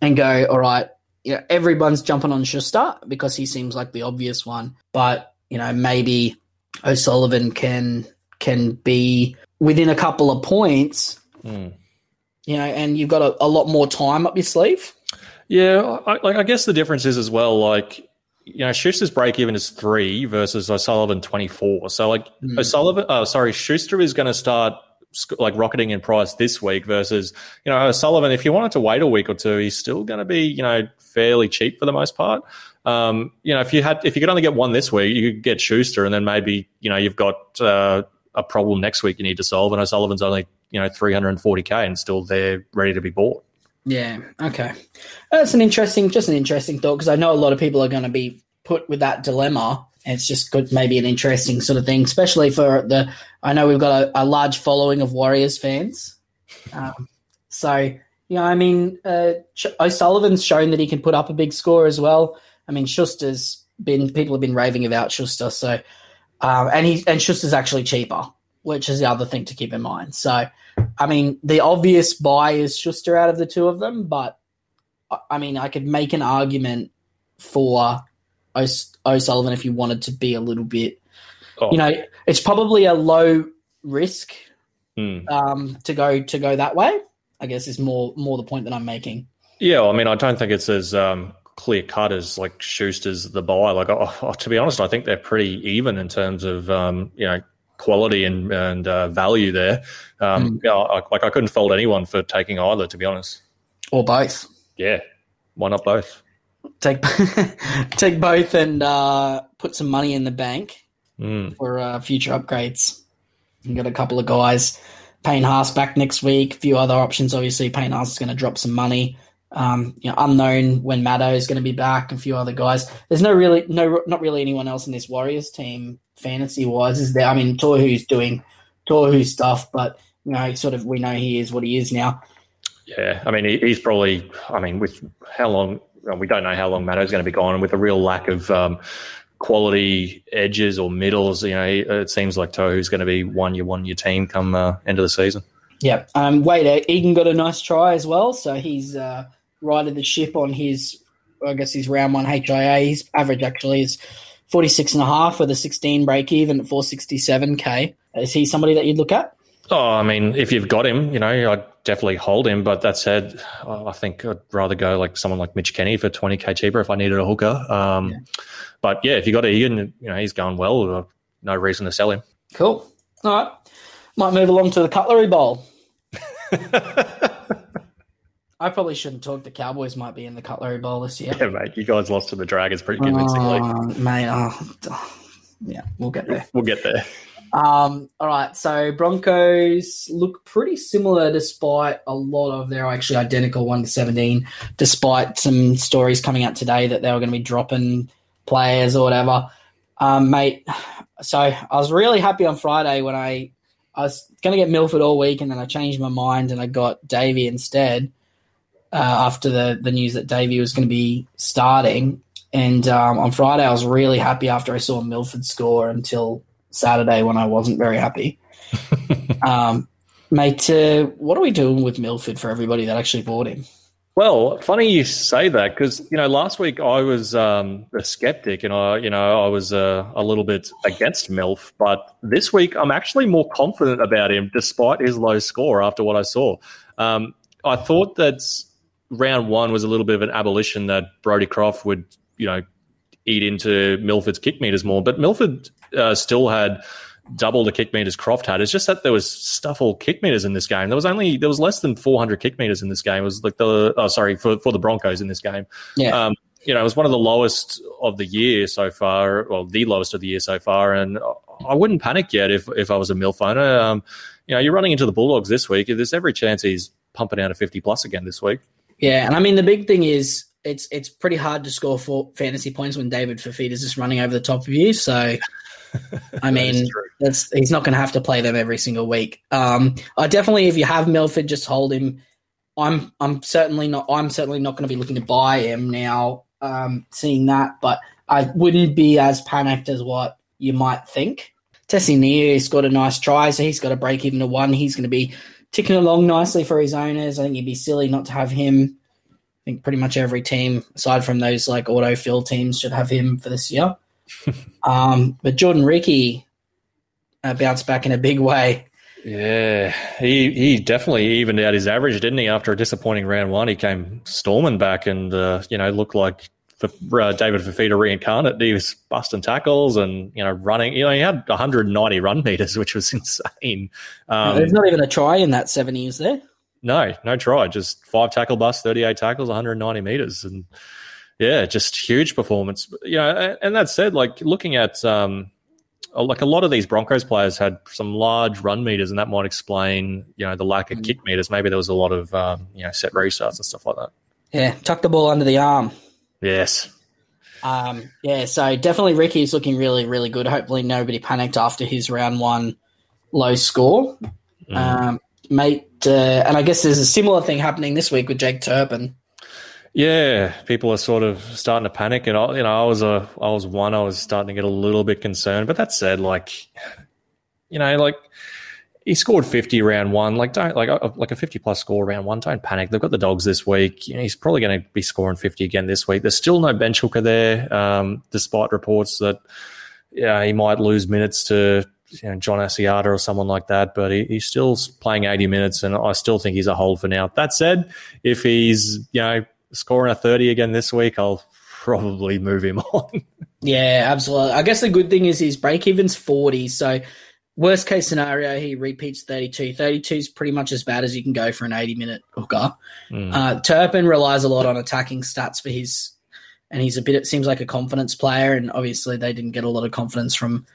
and go. All right, you know, everyone's jumping on Schuster because he seems like the obvious one, but you know maybe O'Sullivan can can be within a couple of points, mm. you know, and you've got a, a, lot more time up your sleeve. Yeah, I, like I guess the difference is as well, like you know, Schuster's break even is three versus O'Sullivan twenty four. So like mm. O'Sullivan, oh sorry, Schuster is going to start like rocketing in price this week versus you know O'Sullivan. If you wanted to wait a week or two, he's still going to be you know fairly cheap for the most part. Um, you know, if you had if you could only get one this week, you could get Schuster, and then maybe you know you've got uh, a problem next week you need to solve. And O'Sullivan's only you know 340k and still there ready to be bought. Yeah. Okay. That's an interesting, just an interesting thought because I know a lot of people are going to be put with that dilemma. It's just good, maybe an interesting sort of thing, especially for the. I know we've got a, a large following of Warriors fans, um, so Yeah, I mean, uh, O'Sullivan's shown that he can put up a big score as well. I mean, Schuster's been people have been raving about Schuster, so um, and he and Schuster's actually cheaper, which is the other thing to keep in mind. So, I mean, the obvious buy is Schuster out of the two of them, but I mean, I could make an argument for O'Sullivan if you wanted to be a little bit. Oh. You know, it's probably a low risk hmm. um, to go to go that way. I guess is more more the point that I'm making. Yeah, I mean, I don't think it's as um, clear cut as like Schuster's the buy. Like, oh, oh, to be honest, I think they're pretty even in terms of um, you know quality and and uh, value there. Um, mm. I, like I couldn't fault anyone for taking either, to be honest, or both. Yeah, why not both? Take take both and uh, put some money in the bank mm. for uh, future upgrades. You got a couple of guys Payne Haas back next week. A few other options. Obviously, Payne Haas is going to drop some money. Um, you know, unknown when Maddo is going to be back. A few other guys. There's no really, no, not really anyone else in this Warriors team fantasy wise. Is there? I mean, Tohu's doing Tohu stuff, but you know, sort of we know he is what he is now. Yeah, I mean, he's probably. I mean, with how long we don't know how long Maddo's going to be gone, and with a real lack of um, quality edges or middles. You know, it seems like Tohu's going to be one year one year team come uh, end of the season. Yeah. Um, wait, uh, Egan got a nice try as well, so he's uh, righted the ship on his, I guess, his round one HIA. His average actually is 46 and a half with a 16 break even at 467k. Is he somebody that you'd look at? Oh, I mean, if you've got him, you know, I'd definitely hold him. But that said, I think I'd rather go like someone like Mitch Kenny for 20k cheaper if I needed a hooker. Um, yeah. But yeah, if you got Egan, you know, he's going well. No reason to sell him. Cool. All right. Might move along to the Cutlery Bowl. I probably shouldn't talk. The Cowboys might be in the Cutlery Bowl this year. Yeah, mate. You guys lost to the Dragons pretty convincingly. Uh, mate, oh, yeah, we'll get there. We'll get there. Um, all right, so Broncos look pretty similar despite a lot of they're actually identical one to seventeen, despite some stories coming out today that they were going to be dropping players or whatever. Um, mate, so I was really happy on Friday when I I was going to get Milford all week, and then I changed my mind and I got Davy instead uh, after the the news that Davy was going to be starting. And um, on Friday, I was really happy after I saw Milford score until Saturday when I wasn't very happy. um, mate, uh, what are we doing with Milford for everybody that actually bought him? Well, funny you say that because you know last week I was um, a skeptic and I you know I was uh, a little bit against Milf, but this week I'm actually more confident about him despite his low score after what I saw. Um, I thought that round one was a little bit of an abolition that Brodie Croft would you know eat into Milford's kick meters more, but Milford uh, still had double the kick meters Croft had. It's just that there was stuff all kick meters in this game. There was only there was less than 400 kick meters in this game. It was like the oh sorry for for the Broncos in this game. Yeah. Um, you know, it was one of the lowest of the year so far, well, the lowest of the year so far, and I wouldn't panic yet if if I was a milf owner. Um, you know, you're running into the Bulldogs this week. There's every chance he's pumping out a 50 plus again this week. Yeah, and I mean the big thing is it's it's pretty hard to score for fantasy points when David Fifita is just running over the top of you. So I mean, that's he's not going to have to play them every single week. Um, I definitely, if you have Milford, just hold him. I'm I'm certainly not I'm certainly not going to be looking to buy him now. Um, seeing that, but I wouldn't be as panicked as what you might think. Tesi has got a nice try, so he's got a break even to one. He's going to be ticking along nicely for his owners. I think it'd be silly not to have him. I think pretty much every team, aside from those like auto fill teams, should have him for this year. um, but Jordan Riki uh, bounced back in a big way. Yeah, he he definitely evened out his average, didn't he? After a disappointing round one, he came storming back and uh, you know looked like for, uh, David Fifita reincarnate. He was busting tackles and you know running. You know he had 190 run meters, which was insane. Um, There's not even a try in that 70, is there? No, no try. Just five tackle busts, 38 tackles, 190 meters, and yeah, just huge performance. You know, and that said, like looking at um, like a lot of these Broncos players had some large run meters, and that might explain you know the lack of mm. kick meters. Maybe there was a lot of um, you know set restarts and stuff like that. Yeah, tuck the ball under the arm. Yes. Um, yeah, so definitely Riki's looking really, really good. Hopefully, nobody panicked after his round one low score. Mm. Um, mate. Uh, and I guess there's a similar thing happening this week with Jake Turpin. Yeah, people are sort of starting to panic, and I, you know, I was a, I was one, I was starting to get a little bit concerned. But that said, like, you know, like he scored 50 round one. Like don't like a, like a 50 plus score round one. Don't panic. They've got the dogs this week. You know, he's probably going to be scoring 50 again this week. There's still no bench hooker there, um, despite reports that yeah he might lose minutes to you know, John Asiata or someone like that. But he, he's still playing 80 minutes, and I still think he's a hold for now. That said, if he's you know scoring a 30 again this week, I'll probably move him on. yeah, absolutely. I guess the good thing is his break even's 40, so Worst case scenario, he repeats 32. 32 is pretty much as bad as you can go for an 80 minute hooker. Mm. Uh, Turpin relies a lot on attacking stats for his, and he's a bit, it seems like a confidence player, and obviously they didn't get a lot of confidence from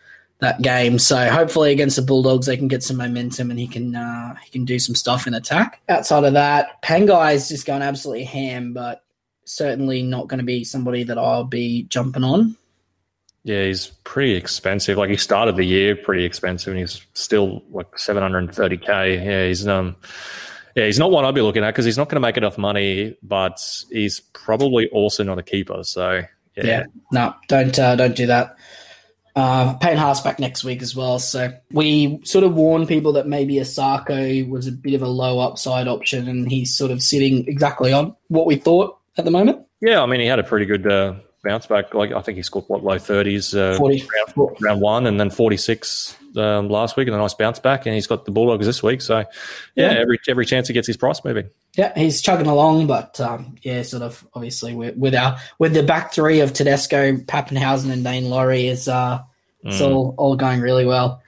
that game. So hopefully against the Bulldogs, they can get some momentum and he can uh, he can do some stuff in attack. Outside of that, Pangai is just going absolutely ham, but certainly not going to be somebody that I'll be jumping on. Yeah, he's pretty expensive. Like he started the year pretty expensive, and he's still like seven hundred and thirty k. Yeah, he's um, yeah, he's not one I'd be looking at because he's not going to make enough money, but he's probably also not a keeper. So yeah, yeah no, don't uh, don't do that. Uh, Payne Haas back next week as well. So we sort of warned people that maybe Isaako was a bit of a low upside option, and he's sort of sitting exactly on what we thought at the moment. Yeah, I mean he had a pretty good uh, bounce back. Like I think he scored what low thirties, uh, round, round, one, and then forty six um, last week, and a nice bounce back. And he's got the Bulldogs this week, so yeah, yeah. every every chance he gets his price moving. Yeah, he's chugging along, but um, yeah, sort of obviously with, with our with the back three of Tedesco, Papenhuyzen, and Daine Laurie is uh, it's mm. all all going really well.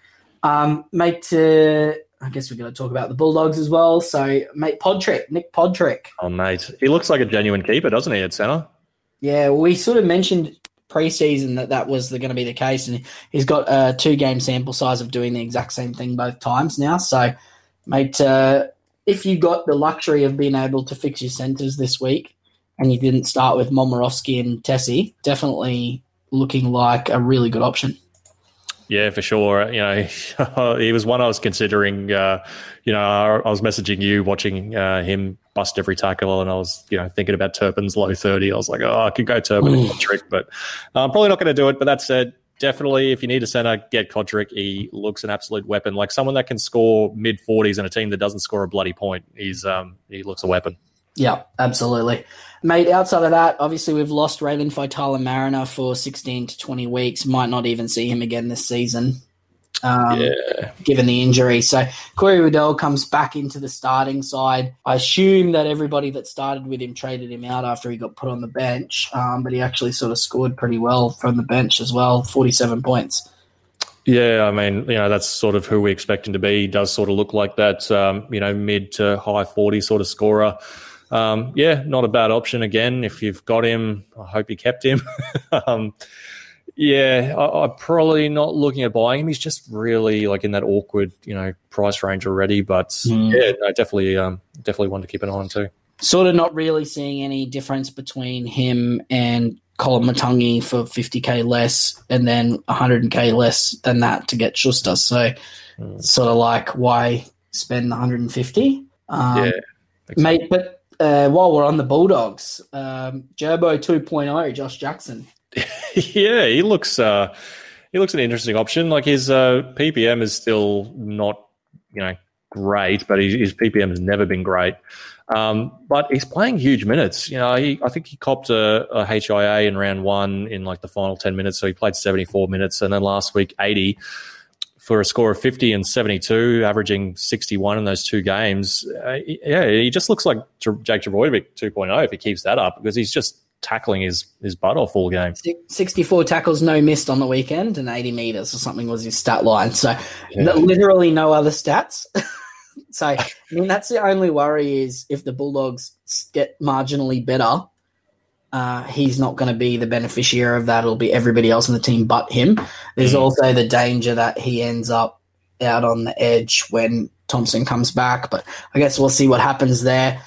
Um, mate, uh, I guess we're going to talk about the Bulldogs as well. So, mate, Podtrick, Nick Podtrick. Oh, mate, he looks like a genuine keeper, doesn't he, at centre? Yeah, we sort of mentioned preseason that that was going to be the case, and he's got a two game sample size of doing the exact same thing both times now. So, mate, uh, if you got the luxury of being able to fix your centres this week, and you didn't start with Momirovski and Tesi, definitely looking like a really good option. Yeah, for sure. You know, he was one I was considering. Uh, you know, I was messaging you, watching uh, him bust every tackle, and I was, you know, thinking about Turpin's low thirty. I was like, oh, I could go Turpin and Cotric, but I'm probably not going to do it. But that said, definitely, if you need a center, get Cotric. He looks an absolute weapon, like someone that can score mid forties in a team that doesn't score a bloody point. He's um, he looks a weapon. Yeah, absolutely. Mate, outside of that, obviously we've lost Raymond Faitala-Mariner for 16 to 20 weeks. Might not even see him again this season, um, yeah. given the injury. So Corey Waddell comes back into the starting side. I assume that everybody that started with him traded him out after he got put on the bench, um, but he actually sort of scored pretty well from the bench as well 47 points. Yeah, I mean, you know, that's sort of who we expect him to be. He does sort of look like that, um, you know, mid to high 40 sort of scorer um, yeah, not a bad option again. If you've got him, I hope you kept him. yeah, I, am probably not looking at buying him. He's just really like in that awkward, you know, price range already. But mm. yeah, no, definitely, um, definitely one to keep an eye on too. Sort of not really seeing any difference between him and Koloamatangi for 50k less, and then 100k less than that to get Schuster. So, mm. sort of like why spend 150? Um, yeah, exactly. mate. But uh, while we're on the Bulldogs, um, Gerbo 2.0, Josh Jackson. yeah, he looks uh, he looks an interesting option. Like his uh, PPM is still not you know great, but his, his PPM has never been great. Um, but he's playing huge minutes. You know, he, I think he copped a, a HIA in round one in like the final ten minutes, so he played seventy four minutes, and then last week eighty for a score of 50 and 72, averaging 61 in those two games. Uh, yeah, he just looks like Jake Trbojevic 2.0 if he keeps that up because he's just tackling his, his butt off all game. 64 tackles, no missed on the weekend, and 80 meters or something was his stat line. So yeah. literally no other stats. so, I mean, that's the only worry is if the Bulldogs get marginally better uh, he's not going to be the beneficiary of that. It'll be everybody else on the team but him. There's mm. also the danger that he ends up out on the edge when Thompson comes back, but I guess we'll see what happens there.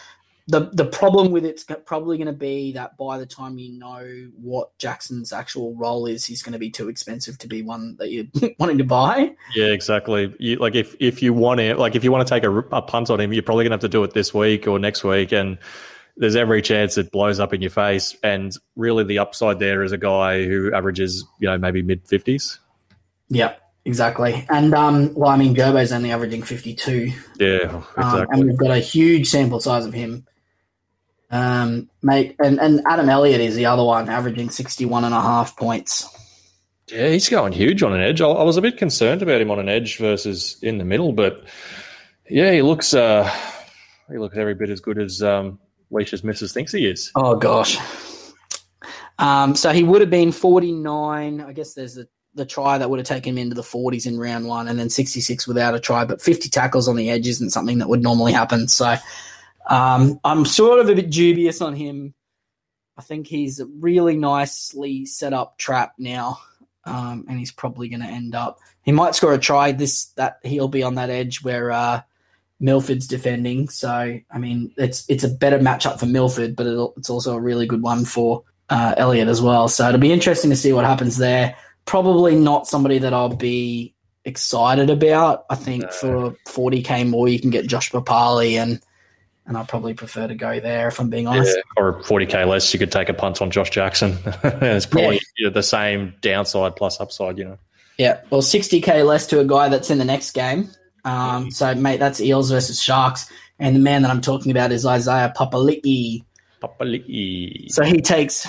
The the problem with it's probably going to be that by the time you know what Jackson's actual role is, he's going to be too expensive to be one that you're wanting to buy. Yeah, exactly. You, like if if you want it, like if you want to take a, a punt on him, you're probably going to have to do it this week or next week, and there's every chance it blows up in your face. And really, the upside there is a guy who averages, you know, maybe mid fifties. Yeah, exactly. And um, well, I mean, Gerbo's only averaging 52. Yeah, exactly. Um, and we've got a huge sample size of him. Um, mate, and, and Adam Elliott is the other one, averaging 61 and a half points. Yeah, he's going huge on an edge. I, I was a bit concerned about him on an edge versus in the middle, but yeah, he looks uh, he looks every bit as good as um, Leish's missus thinks he is. Oh gosh. Um, so he would have been 49. I guess there's the, the try that would have taken him into the 40s in round one, and then 66 without a try. But 50 tackles on the edge isn't something that would normally happen. So um, I'm sort of a bit dubious on him. I think he's a really nicely set up trap now, um, and he's probably going to end up. He might score a try. This that he'll be on that edge where uh, Milford's defending. So I mean, it's it's a better matchup for Milford, but it's also a really good one for uh, Elliott as well. So it'll be interesting to see what happens there. Probably not somebody that I'll be excited about. I think no. for 40k more, you can get Josh Papalii and and I probably prefer to go there if I'm being honest. Yeah, or 40k less, you could take a punt on Josh Jackson. it's probably yeah. you know, the same downside plus upside, you know. Yeah, well, 60k less to a guy that's in the next game. Um, so, mate, that's Eels versus Sharks, and the man that I'm talking about is Isaiah Papali'i. Papali'i. So he takes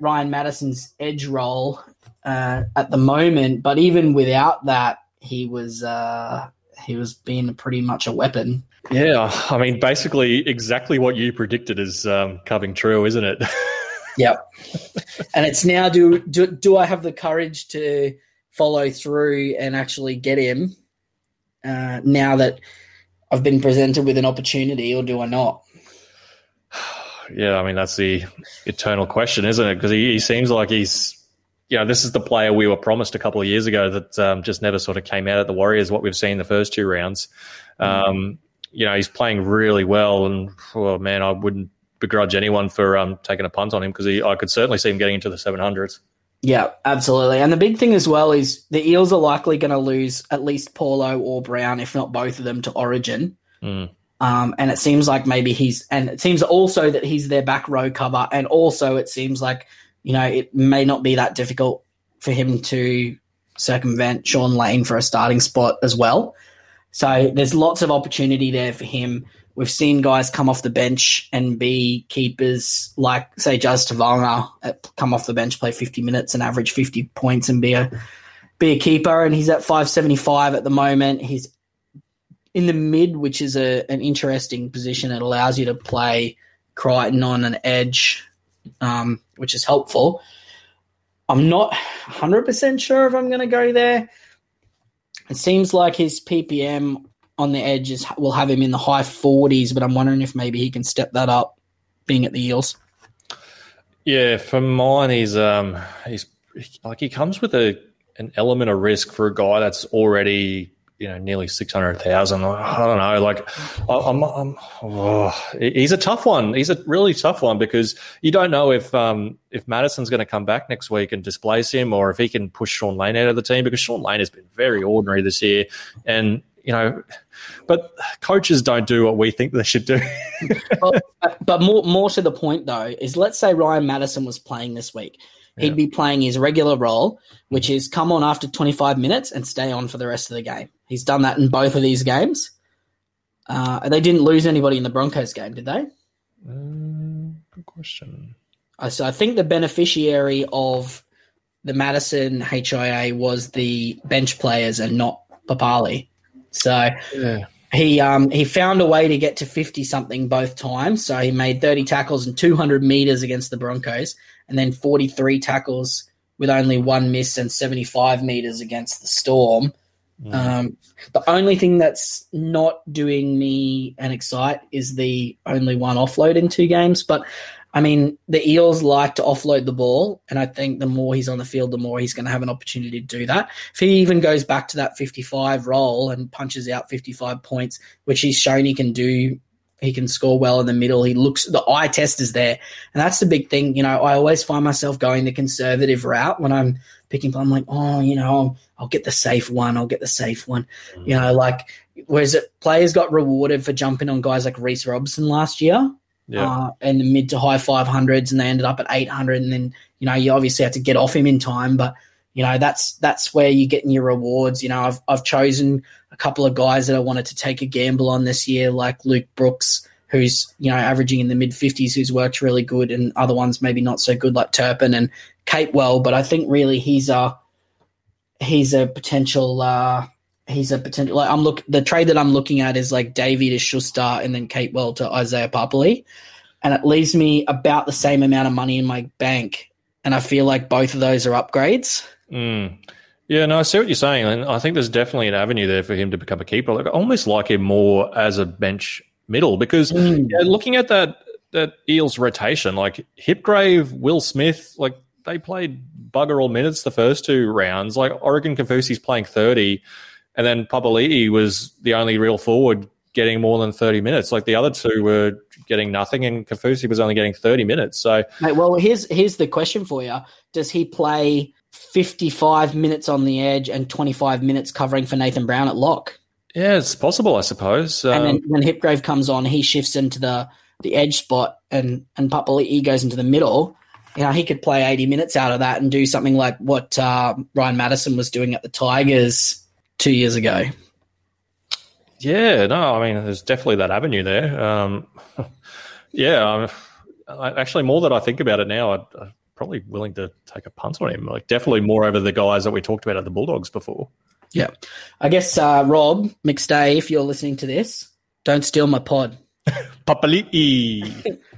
Ryan Matterson's edge role uh, at the moment, but even without that, he was uh, he was being pretty much a weapon. Yeah, I mean, basically, exactly what you predicted is um, coming true, isn't it? yep. And it's now do, do do I have the courage to follow through and actually get him uh, now that I've been presented with an opportunity, or do I not? Yeah, I mean that's the eternal question, isn't it? Because he, he, seems like he's, you know, this is the player we were promised a couple of years ago that um, just never sort of came out at the Warriors. What we've seen the first two rounds. Um, you know, he's playing really well, and oh man, I wouldn't begrudge anyone for um, taking a punt on him because I could certainly see him getting into the 700s. Yeah, absolutely. And the big thing as well is the Eels are likely going to lose at least Paulo or Brown, if not both of them, to Origin. Mm. Um, and it seems like maybe he's, and it seems also that he's their back row cover. And also, it seems like, you know, it may not be that difficult for him to circumvent Shaun Lane for a starting spot as well. So there's lots of opportunity there for him. We've seen guys come off the bench and be keepers, like say Jazz Tevaga, uh, come off the bench, play 50 minutes and average 50 points and be a be a keeper. And he's at 575 at the moment. He's in the mid, which is a an interesting position. It allows you to play Crichton on an edge, um, which is helpful. I'm not 100% sure if I'm going to go there. It seems like his PPM on the edges will have him in the high 40s, but I'm wondering if maybe he can step that up being at the Eels. Yeah, for mine, he's um he's like he comes with a an element of risk for a guy that's already you know nearly six hundred thousand. I don't know. Like, I'm, I'm oh, he's a tough one. He's a really tough one because you don't know if um, if Matterson's going to come back next week and displace him, or if he can push Shaun Lane out of the team because Shaun Lane has been very ordinary this year, and you know, but coaches don't do what we think they should do. but, but more more to the point though is let's say Ryan Matterson was playing this week he'd yeah. be playing his regular role, which is come on after 25 minutes and stay on for the rest of the game. He's done that in both of these games. Uh, they didn't lose anybody in the Broncos game, did they? Uh, good question. Uh, so I think the beneficiary of the Matterson HIA was the bench players and not Papali. So yeah. he um, he found a way to get to 50 something both times. So he made 30 tackles and 200 meters against the Broncos, and then 43 tackles with only one miss and 75 meters against the Storm. Mm. Um, the only thing that's not doing me an excite is the only one offload in two games. But I mean, the Eels like to offload the ball, and I think the more he's on the field, the more he's going to have an opportunity to do that. If he even goes back to that 55 role and punches out 55 points, which he's shown he can do he can score well in the middle. He looks the eye test is there, and that's the big thing. You know, I always find myself going the conservative route when I'm picking. I'm like, oh, you know, I'll, I'll get the safe one. I'll get the safe one. Mm-hmm. You know, like whereas it, players got rewarded for jumping on guys like Reece Robson last year. Yeah. Uh, in the mid to high 500s, and they ended up at 800. And then, you know, you obviously had to get off him in time, but you know that's that's where you're getting your rewards. You know, I've I've chosen a couple of guys that I wanted to take a gamble on this year, like Luke Brooks, who's you know averaging in the mid 50s, who's worked really good, and other ones maybe not so good, like Turpin and Capewell. But I think really he's a he's a potential. Uh, he's a potential. Like I'm look the trade that I'm looking at is like Davey to Schuster and then Capewell to Isaiah Papali, and it leaves me about the same amount of money in my bank, and I feel like both of those are upgrades. Mm. Yeah, no, I see what you're saying, and I think there's definitely an avenue there for him to become a keeper. Like, I almost like him more as a bench middle because mm. yeah, looking at that that Eels rotation, like Hipgrave, Will Smith, like they played bugger all minutes the first two rounds. Like Oregon Kaufusi's playing 30, and then Papali'i was the only real forward getting more than 30 minutes. Like the other two were getting nothing, and Kaufusi was only getting 30 minutes. So, Mate, well, here's here's the question for you: Does he play 55 minutes on the edge and 25 minutes covering for Nathan Brown at lock. Yeah, it's possible, I suppose. Um, and then um, when Hipgrave comes on, he shifts into the, the edge spot and, and Papali'i goes into the middle. You know, he could play 80 minutes out of that and do something like what uh, Ryan Matterson was doing at the Tigers two years ago. Yeah, no, I mean, there's definitely that avenue there. Um, yeah, I, actually, more that I think about it now, I, I probably willing to take a punt on him. Like definitely more over the guys that we talked about at the Bulldogs before. Yeah, I guess uh, Rob McStay, if you're listening to this, don't steal my pod. Papali'i.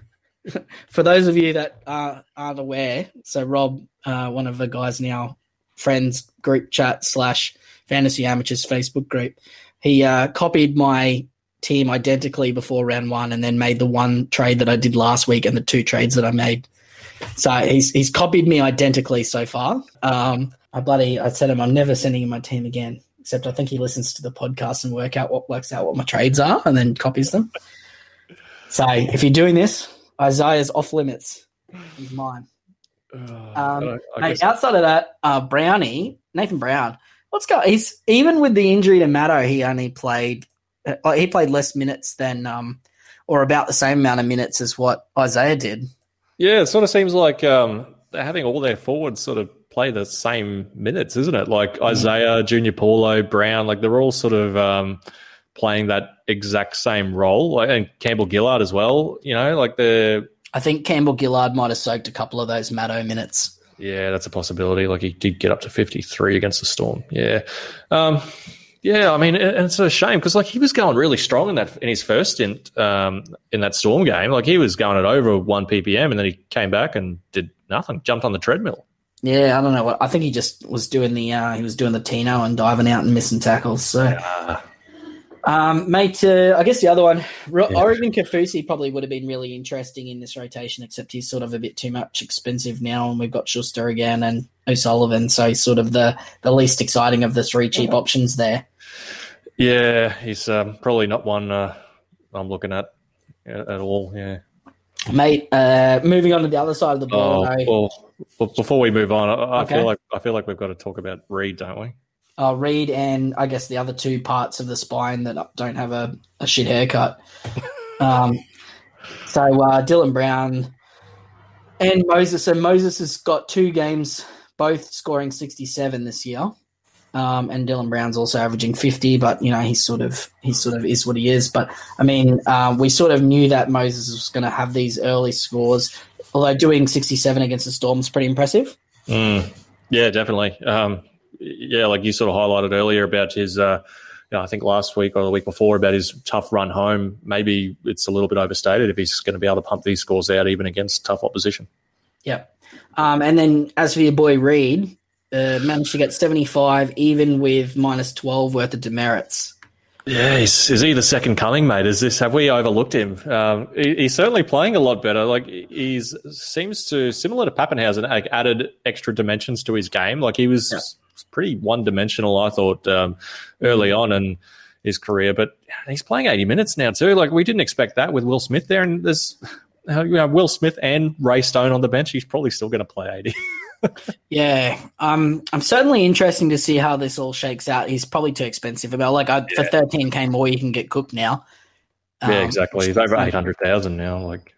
For those of you that uh, aren't aware, so Rob, uh, one of the guys now, friends group chat slash fantasy amateurs Facebook group, he uh, copied my team identically before round one, and then made the one trade that I did last week and the two trades that I made so he's he's copied me identically so far. Um, I bloody I said him I'm never sending him my team again. Except I think he listens to the podcast and work out what works out what my trades are and then copies them. So if you're doing this, Isaiah's off limits. He's mine. Um, mate, outside of that, uh, Brownie Nathan Brown. What's going? He's even with the injury to Matto, he only played. Uh, he played less minutes than, um, or about the same amount of minutes as what Isaiah did. Yeah, it sort of seems like um, they're having all their forwards sort of play the same minutes, isn't it? Like mm. Isaiah, Junior Paulo, Brown, like they're all sort of um, playing that exact same role, and Campbell Gillard as well. You know, like the. I think Campbell Gillard might have soaked a couple of those Matto minutes. Yeah, that's a possibility. Like he did get up to fifty three against the Storm. Yeah. Um, yeah, I mean, and it's a shame because like he was going really strong in that in his first stint um, in that Storm game. Like he was going at over one ppm, and then he came back and did nothing. Jumped on the treadmill. Yeah, I don't know what. I think he just was doing the uh, he was doing the Tino and diving out and missing tackles. So, yeah. Um, mate, uh, I guess the other one, yeah. Oregon Kaufusi probably would have been really interesting in this rotation, except he's sort of a bit too much expensive now, and we've got Schuster again and O'Sullivan, so he's sort of the the least exciting of the three cheap options there. Yeah, he's um, probably not one uh, I'm looking at at all. Yeah, mate. Uh, moving on to the other side of the ball. Oh, well, before we move on, I, okay. feel like I feel like we've got to talk about Reed, don't we? Uh, Reed and I guess the other two parts of the spine that don't have a, a shit haircut. um, so uh, Dylan Brown and Moses. So Moses has got two games, both scoring 67 this year. Um, and Dylan Brown's also averaging 50, but you know he's sort of he sort of is what he is. But I mean, uh, we sort of knew that Moses was going to have these early scores. Although doing 67 against the Storm is pretty impressive. Mm, yeah, definitely. Um, yeah, like you sort of highlighted earlier about his. Uh, you know, I think last week or the week before about his tough run home. Maybe it's a little bit overstated if he's going to be able to pump these scores out even against tough opposition. Yep. Um, and then as for your boy Reed, uh, managed to get 75 even with minus 12 worth of demerits. Yeah, he's, is he the second coming, mate? Is this have we overlooked him? Um, he, he's certainly playing a lot better. Like he's seems to similar to Papenhuyzen, like added extra dimensions to his game. Like he was yeah. pretty one dimensional, I thought, um, early on, in his career. But he's playing 80 minutes now too. Like we didn't expect that with Will Smith there, and there's you know, Will Smith and Ray Stone on the bench. He's probably still going to play 80. yeah, um, I'm certainly interesting to see how this all shakes out. He's probably too expensive. About like I, yeah. for 13k more, you can get cooked now. Um, yeah, exactly. He's over 800,000 now. Like,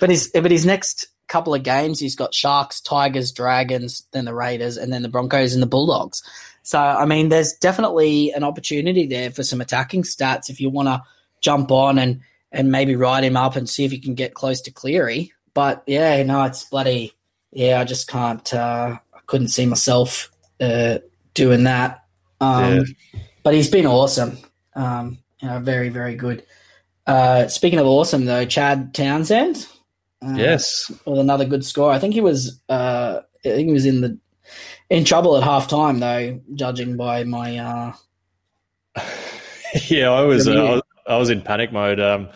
but his but his next couple of games, he's got Sharks, Tigers, Dragons, then the Raiders, and then the Broncos and the Bulldogs. So I mean, there's definitely an opportunity there for some attacking stats if you want to jump on and and maybe ride him up and see if you can get close to Cleary. But yeah, no, it's bloody yeah, I just can't. Uh, I couldn't see myself uh, doing that. Um, yeah. But he's been awesome. Um, you know, very, very good. Uh, speaking of awesome, though, Chad Townsend. Uh, yes, with another good score. I think he was. Uh, I think he was in the in trouble at half time, though, judging by my. Uh, yeah, I was, uh, I was. I was in panic mode. Um,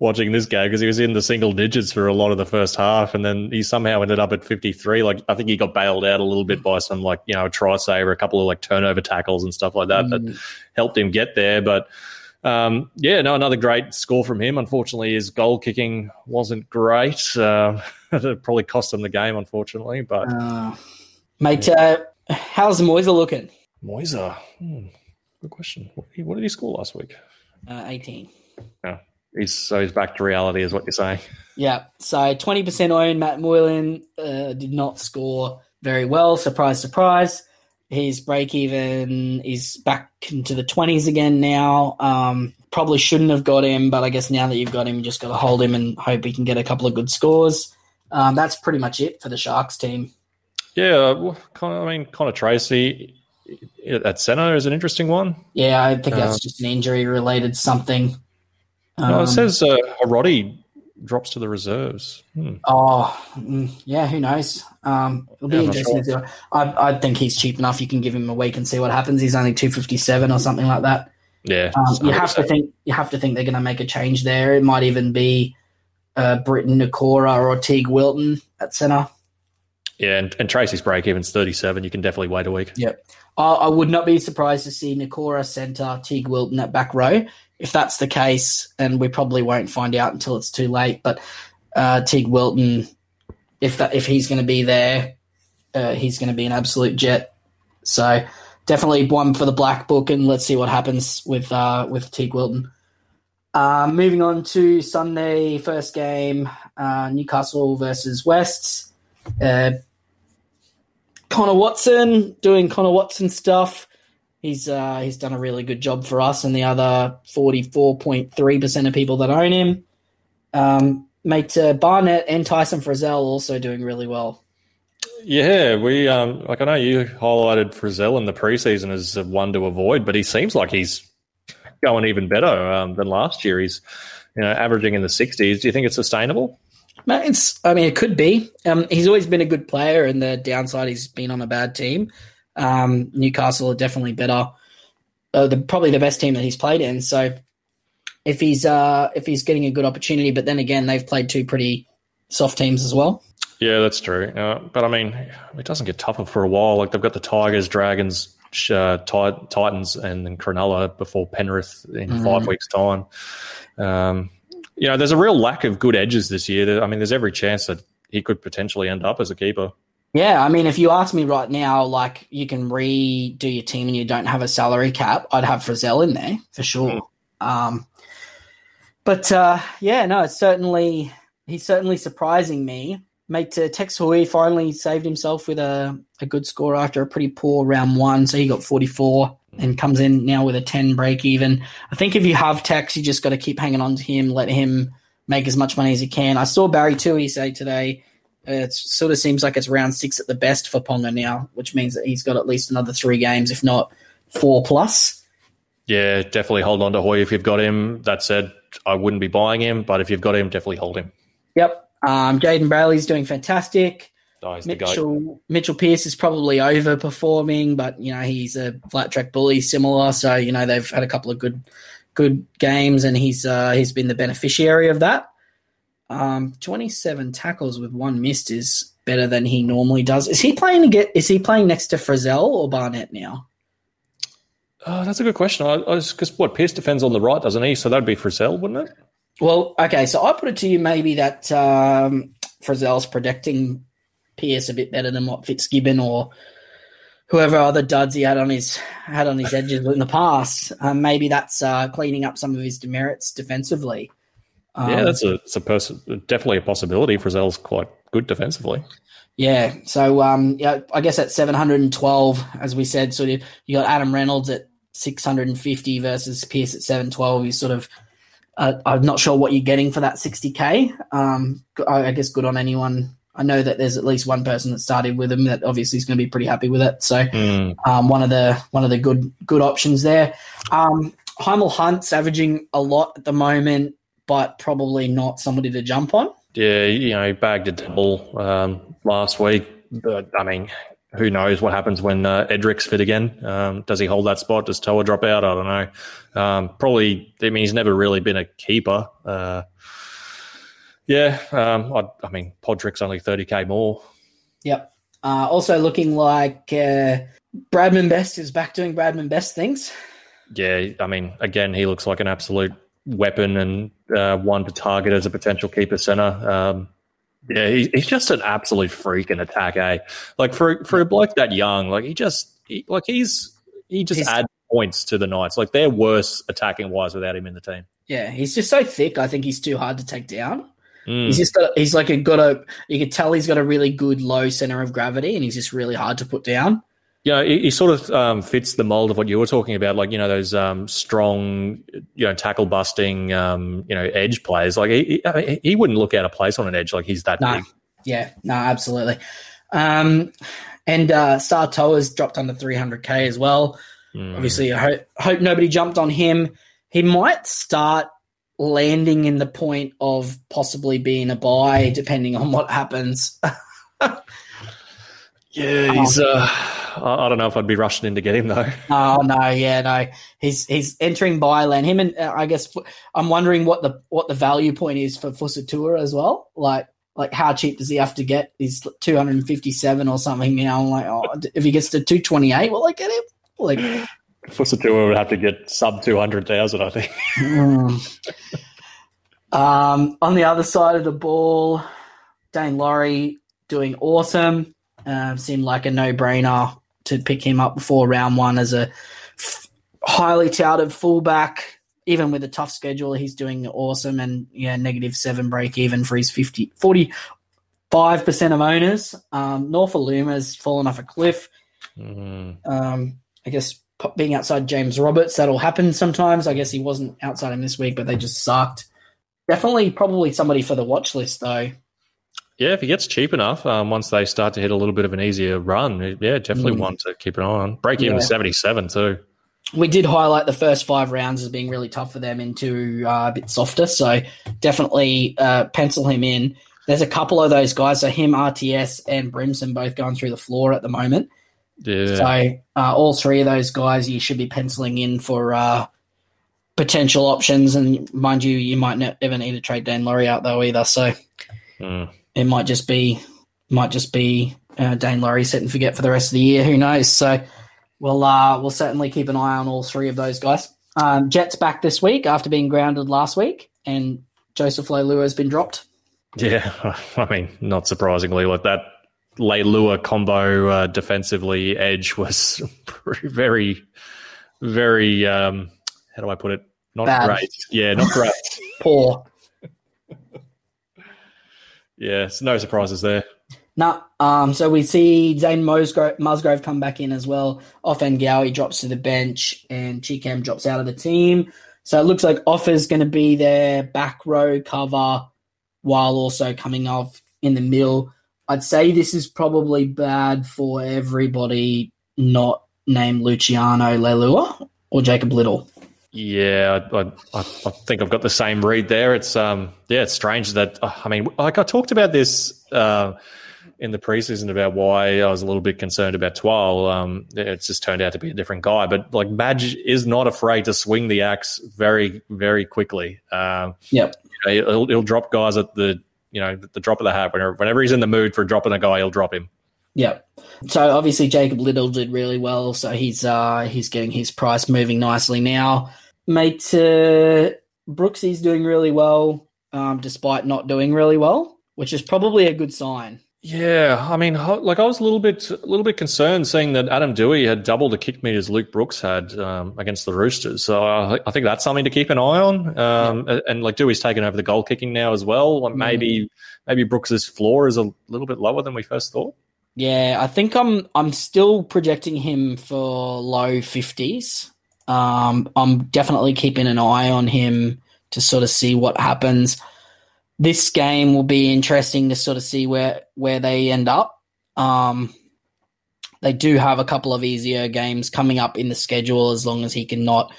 watching this game because he was in the single digits for a lot of the first half, and then he somehow ended up at 53. Like I think he got bailed out a little bit by some like you know a try saver, a couple of like turnover tackles and stuff like that mm. that helped him get there. But um, yeah, no, another great score from him. Unfortunately, his goal kicking wasn't great. Uh, it probably cost him the game, unfortunately. But uh, mate, uh, how's Moisa looking? Moisa, hmm, good question. What did, he, what did he score last week? Uh, 18. Yeah. He's so he's back to reality, is what you're saying. Yeah. So 20% owned. Matt Moylan uh, did not score very well. Surprise, surprise. His break even is back into the 20s again now. Um, probably shouldn't have got him, but I guess now that you've got him, you just got to hold him and hope he can get a couple of good scores. Um, that's pretty much it for the Sharks team. Yeah, well, I mean, Connor Tracey at centre is an interesting one. Yeah, I think that's um, just an injury related something. Um, no, it says uh, Roddy drops to the reserves. Hmm. Oh, mm, yeah, who knows? Um, it'll be yeah, interesting. Sure. I, I think he's cheap enough. You can give him a week and see what happens. He's only two fifty seven or something like that. Yeah, um, you have to think. You have to think they're going to make a change there. It might even be uh, Briton Nikora or Teig Wilton at centre. Yeah, and, and Tracey's break even's thirty seven. You can definitely wait a week. Yep. I, I would not be surprised to see Nikora centre, Teig Wilton at back row if that's the case, and we probably won't find out until it's too late. But uh, Teig Wilton, if that if he's going to be there, uh, he's going to be an absolute jet. So definitely one for the black book, and let's see what happens with uh, with Teig Wilton. Uh, moving on to Sunday first game, uh, Newcastle versus West. Uh, Connor Watson doing Connor Watson stuff. He's uh, he's done a really good job for us and the other forty four point three percent of people that own him. Um, mate, uh, Barnett and Tyson Frizell also doing really well. Yeah, we um, like I know you highlighted Frizell in the preseason as one to avoid, but he seems like he's going even better um, than last year. He's you know averaging in the sixties. Do you think it's sustainable? It's, I mean, it could be. Um, he's always been a good player, and the downside he's been on a bad team. Um, Newcastle are definitely better, uh, the, probably the best team that he's played in. So if he's uh, if he's getting a good opportunity, but then again, they've played two pretty soft teams as well. Yeah, that's true. Uh, but I mean, it doesn't get tougher for a while. Like they've got the Tigers, Dragons, uh, Titans, and then Cronulla before Penrith in mm. five weeks' time. Um, you know, there's a real lack of good edges this year. I mean, there's every chance that he could potentially end up as a keeper. Yeah, I mean, if you ask me right now, like you can redo your team and you don't have a salary cap, I'd have Frizell in there for sure. Mm. Um, but uh, yeah, no, it's certainly he's certainly surprising me. Mate, uh, Tex Hoy finally saved himself with a, a good score after a pretty poor round one, so he got 44 and comes in now with a 10 break even. I think if you have Tex, you just got to keep hanging on to him, let him make as much money as he can. I saw Barry Tui say today it sort of seems like it's round six at the best for Ponga now, which means that he's got at least another three games, if not four plus. Yeah, definitely hold on to Hoy if you've got him. That said, I wouldn't be buying him, but if you've got him, definitely hold him. Yep. Um, Jayden Brailey's doing fantastic. Oh, Mitchell Mitchell Pearce is probably overperforming, but you know he's a flat track bully, similar. So you know they've had a couple of good good games, and he's uh, he's been the beneficiary of that. Um, 27 tackles with one missed is better than he normally does. Is he playing to get? Is he playing next to Frizell or Barnett now? Oh, that's a good question. I, I because what Pearce defends on the right, doesn't he? So that'd be Frizell, wouldn't it? Well, okay. So I put it to you maybe that um, Frizell's protecting Pearce a bit better than what Fitzgibbon or whoever other duds he had on his had on his edges in the past. Um, maybe that's uh, cleaning up some of his demerits defensively. Um, yeah, that's a, it's a pers- definitely a possibility. Frizell's quite good defensively. Yeah, so um, yeah, I guess at 712, as we said, sort of you got Adam Reynolds at 650 versus Pearce at 712. You sort of, uh, I'm not sure what you're getting for that 60k. Um, I, I guess good on anyone I know that there's at least one person that started with him that obviously is going to be pretty happy with it. So mm. um, one of the one of the good good options there. Um, Hymel Hunt's averaging a lot at the moment, but probably not somebody to jump on. Yeah, you know, he bagged a double um, last week, but I mean, who knows what happens when uh, Edrick's fit again? Um, does he hold that spot? Does Toa drop out? I don't know. Um, probably. I mean, he's never really been a keeper. Uh, yeah, um, I, I, mean, Cotric's only 30k more. Yep. Uh, also looking like uh, Bradman Best is back doing Bradman Best things. Yeah, I mean, again, he looks like an absolute weapon and uh, one to target as a potential keeper center. Um, yeah, he, he's just an absolute freak in attack. Eh? Like for for a bloke that young, like he just he, like he's he just he's, adds points to the Knights. Like they're worse attacking wise without him in the team. Yeah, he's just so thick. I think he's too hard to take down. Mm. He's just got. He's like a got a. You can tell he's got a really good low center of gravity, and he's just really hard to put down. Yeah, he, he sort of um, fits the mold of what you were talking about, like you know those um, strong, you know, tackle busting, um, you know, edge players. Like he, he, he, wouldn't look out of place on an edge. Like he's that no. big. Yeah, no, absolutely. Um, and uh, Star Toa's dropped under 300k as well. Mm. Obviously, I hope, hope nobody jumped on him. He might start landing in the point of possibly being a buy, depending on what happens. yeah, he's. Uh, I don't know if I'd be rushing in to get him though. Oh no, yeah, no. He's he's entering buy land. Him and uh, I guess I'm wondering what the what the value point is for Fusitu'a as well. Like like how cheap does he have to get? He's 257 or something now. I'm like, oh, if he gets to 228, will I get him? Like Fusitu'a would have to get sub 200,000, I think. mm. um, on the other side of the ball, Daine Laurie doing awesome. Uh, seemed like a no brainer to pick him up before round one as a f- highly touted fullback. Even with a tough schedule, he's doing awesome and yeah, negative seven break even for his 50, 45% of owners. Um, Nofoaluma's fallen off a cliff. Mm. Um, I guess being outside James Roberts, that'll happen sometimes. I guess he wasn't outside him this week, but they just sucked. Definitely, probably somebody for the watch list though. Yeah, if he gets cheap enough, um, once they start to hit a little bit of an easier run, yeah, definitely mm. one to keep an eye on. Break even yeah. seventy-seven too. We did highlight the first five rounds as being really tough for them into uh, a bit softer, so definitely uh, pencil him in. There's a couple of those guys, so him, RTS, and Brimson both going through the floor at the moment. Yeah. So uh, all three of those guys you should be penciling in for uh, potential options. And mind you, you might not never need to trade Daine Laurie out though either. So mm. it might just be might just be uh, Daine Laurie set and forget for the rest of the year. Who knows? So we'll uh, we'll certainly keep an eye on all three of those guys. Um, Jets back this week after being grounded last week, and Joseph Leilua has been dropped. Yeah, I mean, not surprisingly, like that Leilua combo uh, defensively edge was very, very. Um, how do I put it? Not Bad. great. Yeah, not great. Poor. yeah, no surprises there. No, um, so we see Zane Musgrove, Musgrove come back in as well. Ofahengaue drops to the bench and Chee-Kam drops out of the team. So it looks like Offer's going to be their back row cover while also coming off in the middle. I'd say this is probably bad for everybody not named Luciano Leilua or Jacob Liddle. Yeah, I, I, I, think I've got the same read there. It's um, yeah, it's strange that uh, I mean, like I talked about this uh, in the preseason about why I was a little bit concerned about Twal. Um, it's just turned out to be a different guy, but like Madge is not afraid to swing the axe very, very quickly. Um, yep, he'll, he'll drop guys at the you know, the drop of the hat. Whenever, whenever he's in the mood for dropping a guy, he'll drop him. Yeah. So obviously Jacob Liddle did really well, so he's uh he's getting his price moving nicely now. Mate, uh, Brooksy's doing really well, um, despite not doing really well, which is probably a good sign. Yeah, I mean, like I was a little bit, a little bit concerned seeing that Adam Doueihi had double the kick meters Luke Brooks had um, against the Roosters. So I, I, think that's something to keep an eye on. Um, yeah. And like Doueihi's taken over the goal kicking now as well. Like maybe, mm. maybe Brooks's floor is a little bit lower than we first thought. Yeah, I think I'm, I'm still projecting him for low fifties. Um, I'm definitely keeping an eye on him to sort of see what happens this game will be interesting to sort of see where where they end up. Um, they do have a couple of easier games coming up in the schedule as long as he can not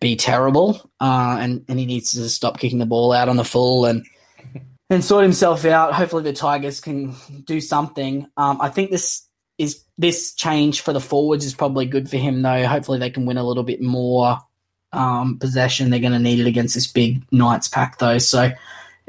be terrible, uh, and and he needs to stop kicking the ball out on the full and and sort himself out. Hopefully, the Tigers can do something. Um, I think this is this change for the forwards is probably good for him though. Hopefully, they can win a little bit more um, possession. They're going to need it against this big Knights pack though, so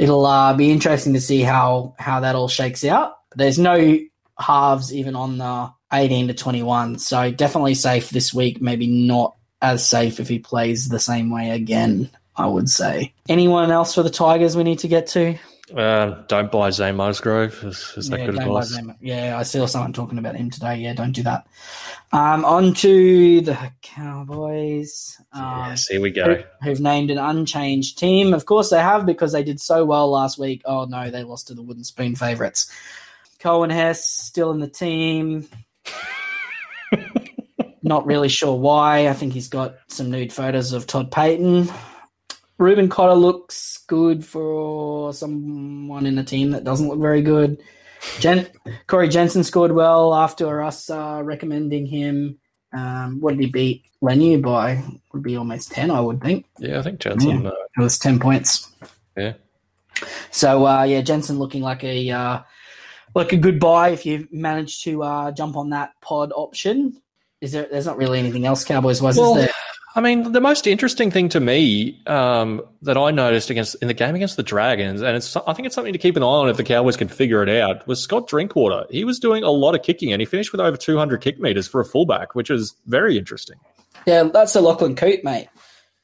it'll uh, be interesting to see how how that all shakes out. There's no halves even on the 18 to 21, so definitely safe this week. Maybe not as safe if he plays the same way again. I would say. Anyone else for the Tigers we need to get to? Uh, don't buy Zane Musgrove. Is, is that yeah, good advice? Yeah, I saw someone talking about him today. Yeah, don't do that. Um, on to the Cowboys. Um, yes, here we go. Who, have named an unchanged team. Of course, they have because they did so well last week. Oh no, they lost to the Wooden Spoon favourites. Coen Hess still in the team. Not really sure why. I think he's got some nude photos of Todd Payten. Reuben Cotter looks good for someone in a team that doesn't look very good. Jen- Corey Jensen scored well after us uh, recommending him. Um, what did he beat Leniu by? Would be almost ten, I would think. Yeah, I think Jensen. Yeah, uh, it was ten points. Yeah. So uh, yeah, Jensen looking like a uh, like a good buy if you manage to uh, jump on that pod option. Is there? There's not really anything else Cowboys was. Well, is there? I mean, the most interesting thing to me um, that I noticed against in the game against the Dragons, and it's I think it's something to keep an eye on if the Cowboys can figure it out, was Scott Drinkwater. He was doing a lot of kicking, and he finished with over 200 kick meters for a fullback, which is very interesting. Yeah, that's a Lachlan Coote, mate.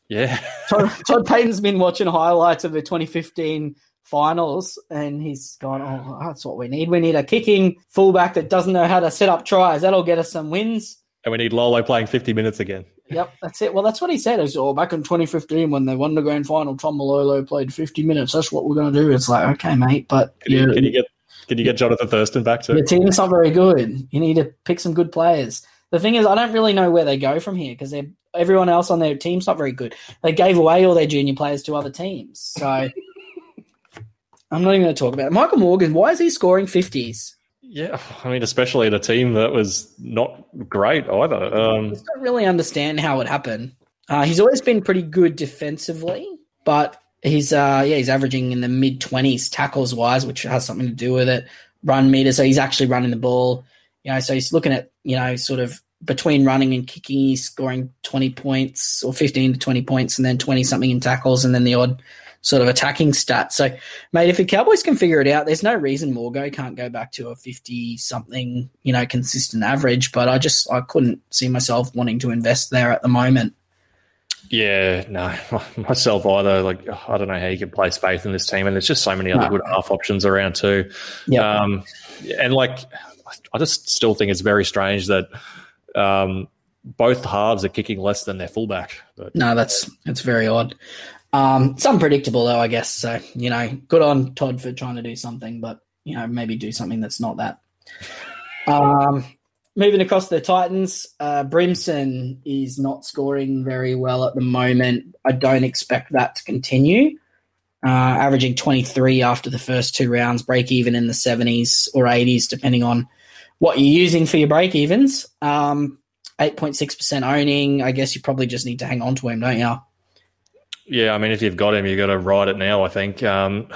Yeah, Todd, Todd Payten's been watching highlights of the 2015 finals, and he's gone, "Oh, that's what we need. We need a kicking fullback that doesn't know how to set up tries. That'll get us some wins." And we need Lolo playing 50 minutes again. Yep, that's it. Well, that's what he said. He said, oh, back in 2015 when they won the grand final, Taumalolo played 50 minutes. That's what we're going to do. It's like, okay, mate, but can you, can you get can you get Jonathan Thurston back too? Your team's not very good. You need to pick some good players. The thing is, I don't really know where they go from here because everyone else on their team's not very good. They gave away all their junior players to other teams. So I'm not even going to talk about it. Michael Morgan, why is he scoring 50s? Yeah, I mean, especially at a team that was not great either. Um, I don't really understand how it happened. Uh, he's always been pretty good defensively, but he's uh, yeah he's averaging in the mid twenties tackles wise, which has something to do with it. Run meter, so he's actually running the ball. You know, so he's looking at you know sort of between running and kicking, he's scoring twenty points or fifteen to twenty points, and then twenty something in tackles, and then the odd sort of attacking stat. So, mate, if the Cowboys can figure it out, there's no reason Morgo can't go back to a 50 something, you know, consistent average. But I just, I couldn't see myself wanting to invest there at the moment. Yeah, no, myself either. Like, I don't know how you can place faith in this team, and there's just so many other no. good half options around too. Yeah, um, and like, I just still think it's very strange that um, both halves are kicking less than their fullback. But, no, that's that's very odd. Um, it's unpredictable though, I guess. So you know, good on Todd for trying to do something, but you know, maybe do something that's not that. Um, moving across the Titans, uh, Brimson is not scoring very well at the moment. I don't expect that to continue. Uh, averaging 23 after the first two rounds, break even in the 70s or 80s, depending on what you're using for your break evens. Um, 8.6% owning. I guess you probably just need to hang on to him, don't you? Yeah, I mean, if you've got him, you've got to ride it now. I think um,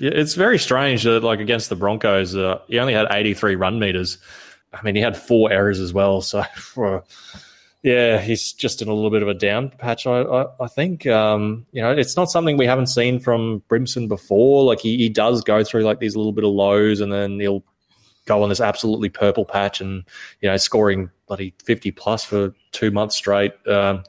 it's very strange that, like against the Broncos, uh, he only had 83 run meters. I mean, he had four errors as well. So, uh, yeah, he's just in a little bit of a down patch. I, I, I think um, you know it's not something we haven't seen from Brimson before. Like he, he does go through like these little bit of lows, and then he'll go on this absolutely purple patch and you know scoring bloody fifty plus for two months straight. Um,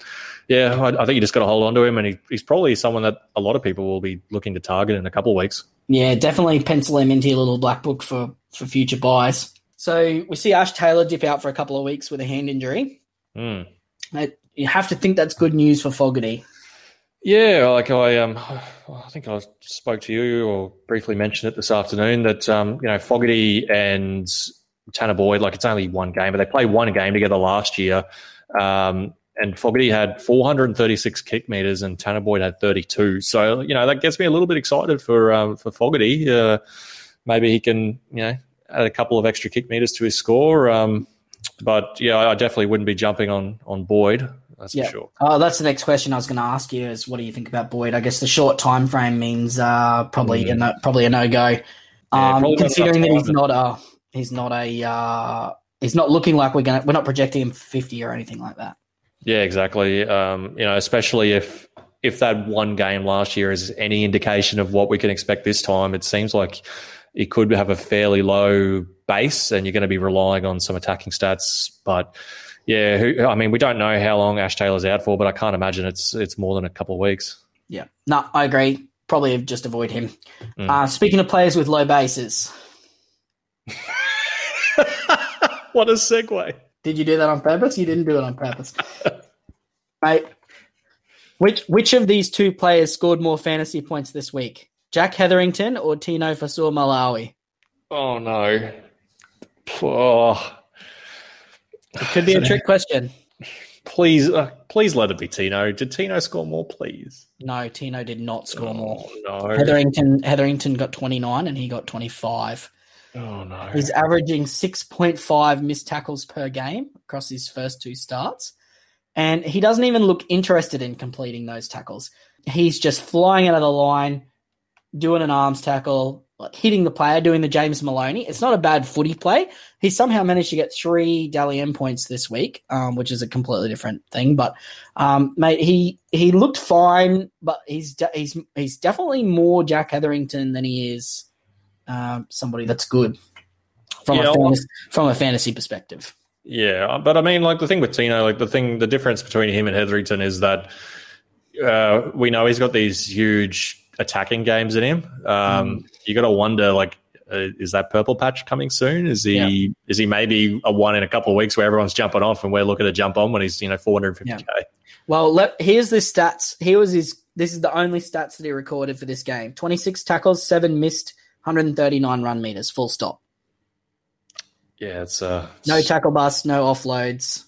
yeah, I, I, think you just got to hold on to him, and he, he's probably someone that a lot of people will be looking to target in a couple of weeks. Yeah, definitely pencil him into your little black book for for future buys. So we see Ash Taylor dip out for a couple of weeks with a hand injury. Mm. You have to think that's good news for Fogarty. Yeah, like I um, I think I spoke to you or briefly mentioned it this afternoon that um, you know Fogarty and Tanner Boyd, like it's only one game, but they played one game together last year. Um, and Fogarty had 436 kick meters and Tanner Boyd had 32. So you know that gets me a little bit excited for um, for Fogarty. Uh, maybe he can you know add a couple of extra kick meters to his score. Um, but yeah, I definitely wouldn't be jumping on on Boyd. That's yeah. for sure. Oh, that's the next question I was going to ask you. Is what do you think about Boyd? I guess the short time frame means uh, probably mm. a no, probably a no go. Yeah, um, considering that he's not a he's not a uh, he's not looking like we're gonna we're not projecting him fifty or anything like that. Yeah, exactly. Um, you know, especially if if that one game last year is any indication of what we can expect this time, it seems like it could have a fairly low base, and you're going to be relying on some attacking stats, but yeah, who, I mean, we don't know how long Ash Taylor's out for, but I can't imagine it's it's more than a couple of weeks. Yeah, no, I agree. Probably just avoid him. Mm. Uh, speaking of players with low bases, what a segue! Did you do that on purpose? You didn't do it on purpose, mate. Which which of these two players scored more fantasy points this week? Jack Hetherington or Tino Fa'asuamaleaui? Oh no! Oh. It could be a trick question. Please, uh, please let it be Tino. Did Tino score more? Please. No, Tino did not score oh, more. No, Hetherington Hetherington got twenty nine and he got twenty five. Oh no, he's averaging six point five missed tackles per game across his first two starts, and he doesn't even look interested in completing those tackles. He's just flying out of the line, doing an arms tackle, like hitting the player, doing the James Maloney. It's not a bad footy play. He somehow managed to get three Dally M points this week, um, which is a completely different thing. But um, mate, he he looked fine, but he's de- he's he's definitely more Jack Hetherington than he is um, somebody that's good from yeah, a fantasy, from a fantasy perspective. Yeah, but I mean, like the thing with Tino, like the thing, the difference between him and Hetherington is that uh, we know he's got these huge attacking games in him. Um, mm. You got to wonder, like, uh, is that purple patch coming soon? Is he yeah. is he maybe a one in a couple of weeks where everyone's jumping off and we're looking to jump on when he's you know 450k? Yeah. Well, let, here's the stats. Here was his. This is the only stats that he recorded for this game: 26 tackles, seven missed, 139 run meters. Full stop. Yeah, it's uh, no tackle bust, no offloads.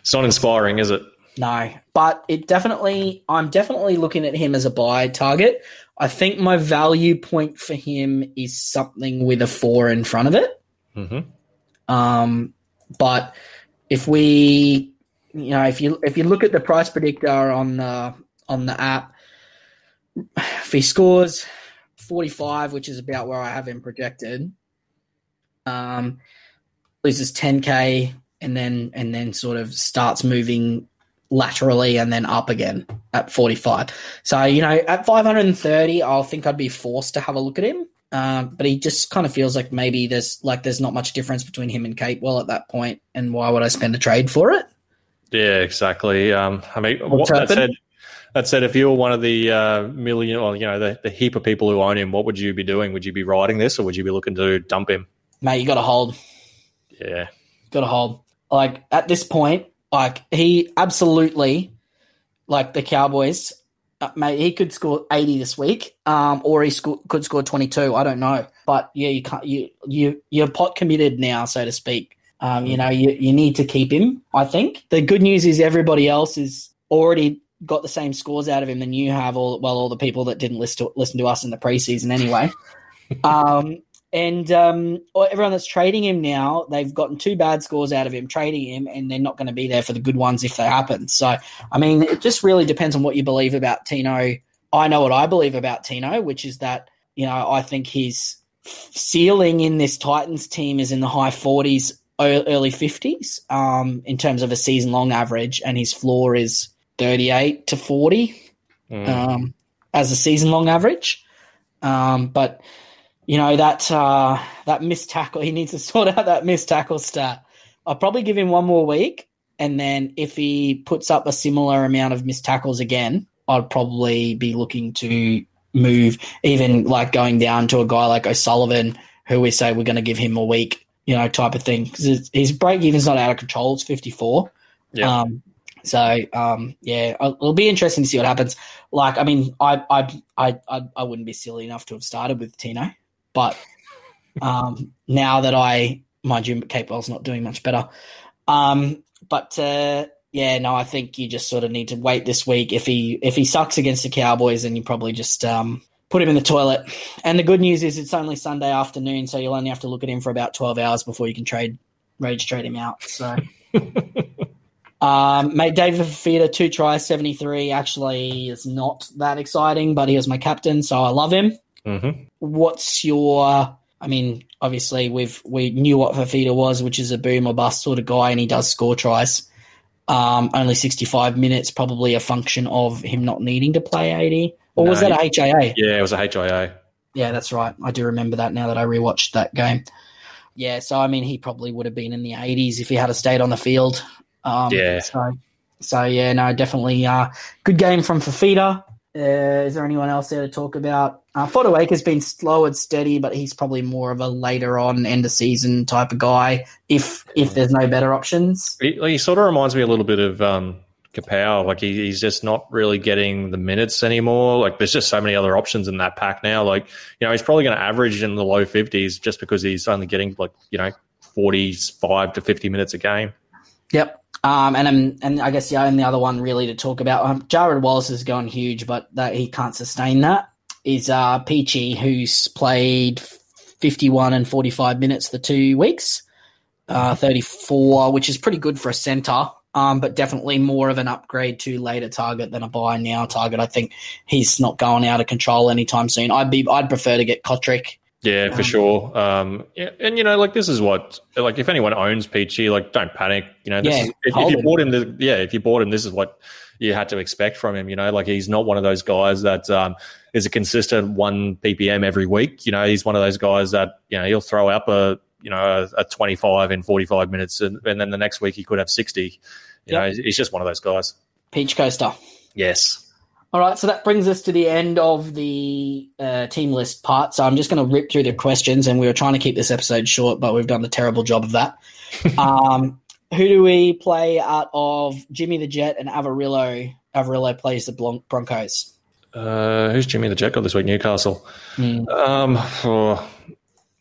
It's not inspiring, is it? No, but it definitely, I'm definitely looking at him as a buy target. I think my value point for him is something with a four in front of it. Mm-hmm. Um, but if we, you know, if you if you look at the price predictor on the on the app, if he scores 45, which is about where I have him projected, um, loses 10k and then and then sort of starts moving laterally and then up again at 45. So, you know, at 530, I'll think I'd be forced to have a look at him. Uh, but he just kind of feels like maybe there's like there's not much difference between him and Capewell at that point, and why would I spend a trade for it? Yeah, exactly. Um, I mean, what, that said, that said, if you were one of the uh, million, or you know, the, the heap of people who own him, what would you be doing? Would you be riding this, or would you be looking to dump him? Mate, you got to hold. Yeah, got to hold. Like at this point, like he absolutely, like the Cowboys, uh, mate, he could score eighty this week, um, or he sco- could score twenty two. I don't know, but yeah, you can't. You you you're pot committed now, so to speak. Um, you know, you you need to keep him. I think the good news is everybody else is already got the same scores out of him than you have. All well, all the people that didn't listen to listen to us in the preseason anyway. um, and um, everyone that's trading him now, they've gotten two bad scores out of him trading him, and they're not going to be there for the good ones if they happen. So, I mean, it just really depends on what you believe about Tino. I know what I believe about Tino, which is that you know I think his ceiling in this Titans team is in the high forties, early fifties, um, in terms of a season long average, and his floor is thirty eight to forty mm. um, as a season long average. Um, but you know that uh, that missed tackle. He needs to sort out that missed tackle stat. I'll probably give him one more week, and then if he puts up a similar amount of missed tackles again, I'd probably be looking to move, even like going down to a guy like O'Sullivan, who we say we're going to give him a week, you know, type of thing. Because his break even's not out of control. It's 54. Yeah. Um, so um, yeah, it'll be interesting to see what happens. Like, I mean, I I I I, wouldn't be silly enough to have started with Tino, but um, now that I, mind you, Capewell's not doing much better. Um, but uh, yeah, no, I think you just sort of need to wait this week. If he if he sucks against the Cowboys, then you probably just um, put him in the toilet. And the good news is it's only Sunday afternoon, so you'll only have to look at him for about twelve hours before you can trade rage trade him out. So. Um, mate, David Fafita two tries, 73. Actually, is not that exciting, but he was my captain, so I love him. Mm-hmm. What's your, I mean, obviously we've, we knew what Fafita was, which is a boom or bust sort of guy, and he does score tries. Um, only 65 minutes, probably a function of him not needing to play 80. Or was that a HIA? Yeah, it was a HIA. Yeah, that's right. I do remember that now that I rewatched that game. Yeah, so I mean, he probably would have been in the 80s if he had stayed on the field. Um, Yeah. So, so yeah, no, definitely uh, good game from Fafita. Uh, is there anyone else there to talk about? Uh, has been slow and steady, but he's probably more of a later on end of season type of guy. If if there's no better options, He, he sort of reminds me a little bit of um, Kapow. Like he, he's just not really getting the minutes anymore. Like there's just so many other options in that pack now. Like you know he's probably going to average in the low fifties just because he's only getting like you know forty five to fifty minutes a game. Yep. Um, and and I guess the only other one really to talk about, um, Jarrod Wallace has gone huge, but that he can't sustain that. Is uh, Peachey, who's played 51 and 45 minutes for two weeks, uh, 34, which is pretty good for a centre, um, but definitely more of an upgrade to later target than a buy now target. I think he's not going out of control anytime soon. I'd be I'd prefer to get Cotric. Yeah, for Um, sure. Um, yeah, and you know, like this is what, like, if anyone owns Peachey, like, don't panic. You know, this Yeah, is, if, if you bought him, the, yeah, if you bought him, this is what you had to expect from him. You know, like he's not one of those guys that um, is a consistent one ppm every week. You know, he's one of those guys that you know he'll throw up a you know a, a twenty five in forty five minutes, and, and then the next week he could have sixty. You know, Yep. he's, he's just one of those guys. Peach Coaster. Yes. All right, so that brings us to the end of the uh, team list part. So I'm just going to rip through the questions, and we were trying to keep this episode short, but we've done a terrible job of that. um, who do we play out of Jimmy the Jet and Averillo? Averillo plays the Bron- Broncos. Uh, who's Jimmy the Jet got this week? Newcastle. Hmm. Um, oh,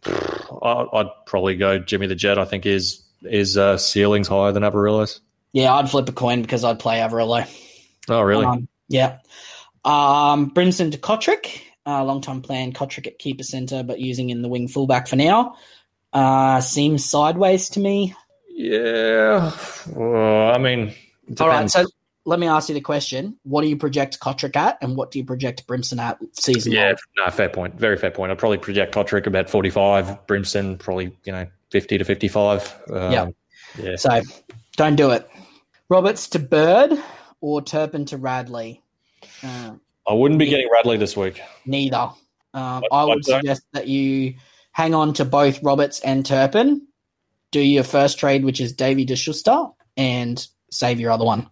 I- I'd probably go Jimmy the Jet. I think is his uh, ceiling's higher than Averillo's. Yeah, I'd flip a coin because I'd play Averillo. Oh, really? Um, yeah. Um, Brimson to Cotric. Uh, long time plan, Cotric at keeper centre, but using in the wing fullback for now. Uh, seems sideways to me. yeah. Well, I mean, All right, so let me ask you the question: What do you project Cotric at, and what do you project Brimson at season? yeah, long? no, fair point. Very fair point. I'd probably project Cotric about forty five. Brimson probably you know fifty to fifty five. Um, Yeah. yeah. So don't do it. Roberts to Bird or Turpin to Radley? Uh, I wouldn't be getting Radley this week. neither. Um, What- I would that? suggest that you hang on to both Roberts and Turpin. Do your first trade, which is Davy de Schuster, and save your other one.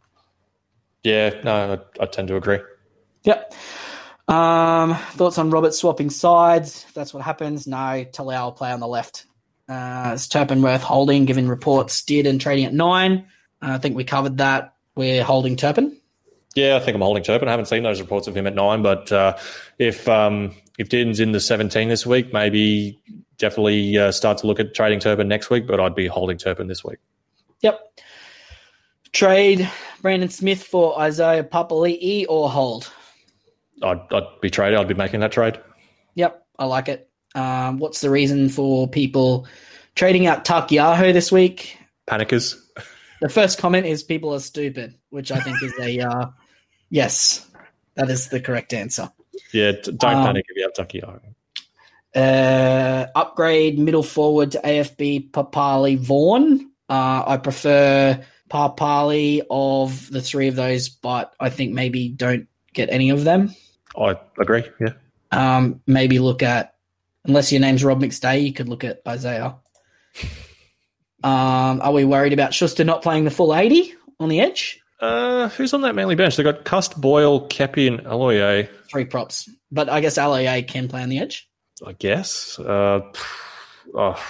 Yeah, no, I, I tend to agree. Yep. Um, thoughts on Roberts swapping sides? If that's what happens, no. Talau will play on the left. Uh, is Turpin worth holding, given reports did and trading at nine? Uh, I think we covered that. We're holding Turpin. Yeah, I think I'm holding Turpin. I haven't seen those reports of him at nine, but uh, if um, if Din's in the 17 this week, maybe definitely uh, start to look at trading Turpin next week. But I'd be holding Turpin this week. Yep. Trade Brandon Smith for Isaiah Papali'i or hold? I'd, I'd be trading. I'd be making that trade. Yep, I like it. Um, what's the reason for people trading out Taukei'aho this week? Panickers. The first comment is people are stupid, which I think is a uh, yes. That is the correct answer. Yeah, don't Um, panic if you have Tucky. Uh, upgrade middle forward to AFB Papali Vaughan. Uh, I prefer Papali of the three of those, but I think maybe don't get any of them. I agree. Yeah. Um, maybe look at Unless your name's Rob McStay, you could look at Isaiah. Um, are we worried about Schuster not playing the full 80 on the edge? Uh, who's on that Manly bench? They got Cust, Boyle, Keppie, and Aloiai. Three props. But I guess Aloiai can play on the edge. I guess. Uh, oh,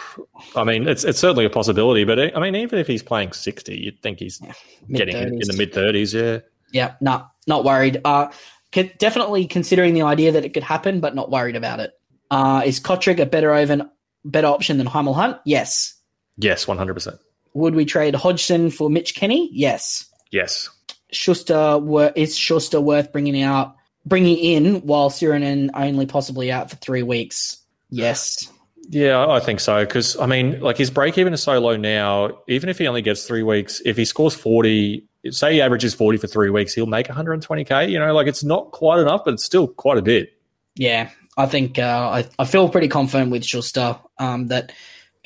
I mean, it's it's certainly a possibility, but I mean, even if he's playing sixty, you'd think he's yeah, getting in, in, the mid thirties. Yeah. Yeah. No, not worried. Uh, definitely considering the idea that it could happen, but not worried about it. Uh, is Cotric a better over, better option than Hymel Hunt? Yes. Yes, one hundred percent. Would we trade Hodgson for Mitch Kenny? Yes. Yes. Schuster is Schuster worth bringing out, bringing in while Sironen only possibly out for three weeks? Yes. Yeah, I think so. Because I mean, like his break even is so low now. Even if he only gets three weeks, if he scores forty, say he averages forty for three weeks, he'll make one hundred and twenty k. You know, like it's not quite enough, but it's still quite a bit. Yeah, I think uh, I, I feel pretty confident with Schuster um, that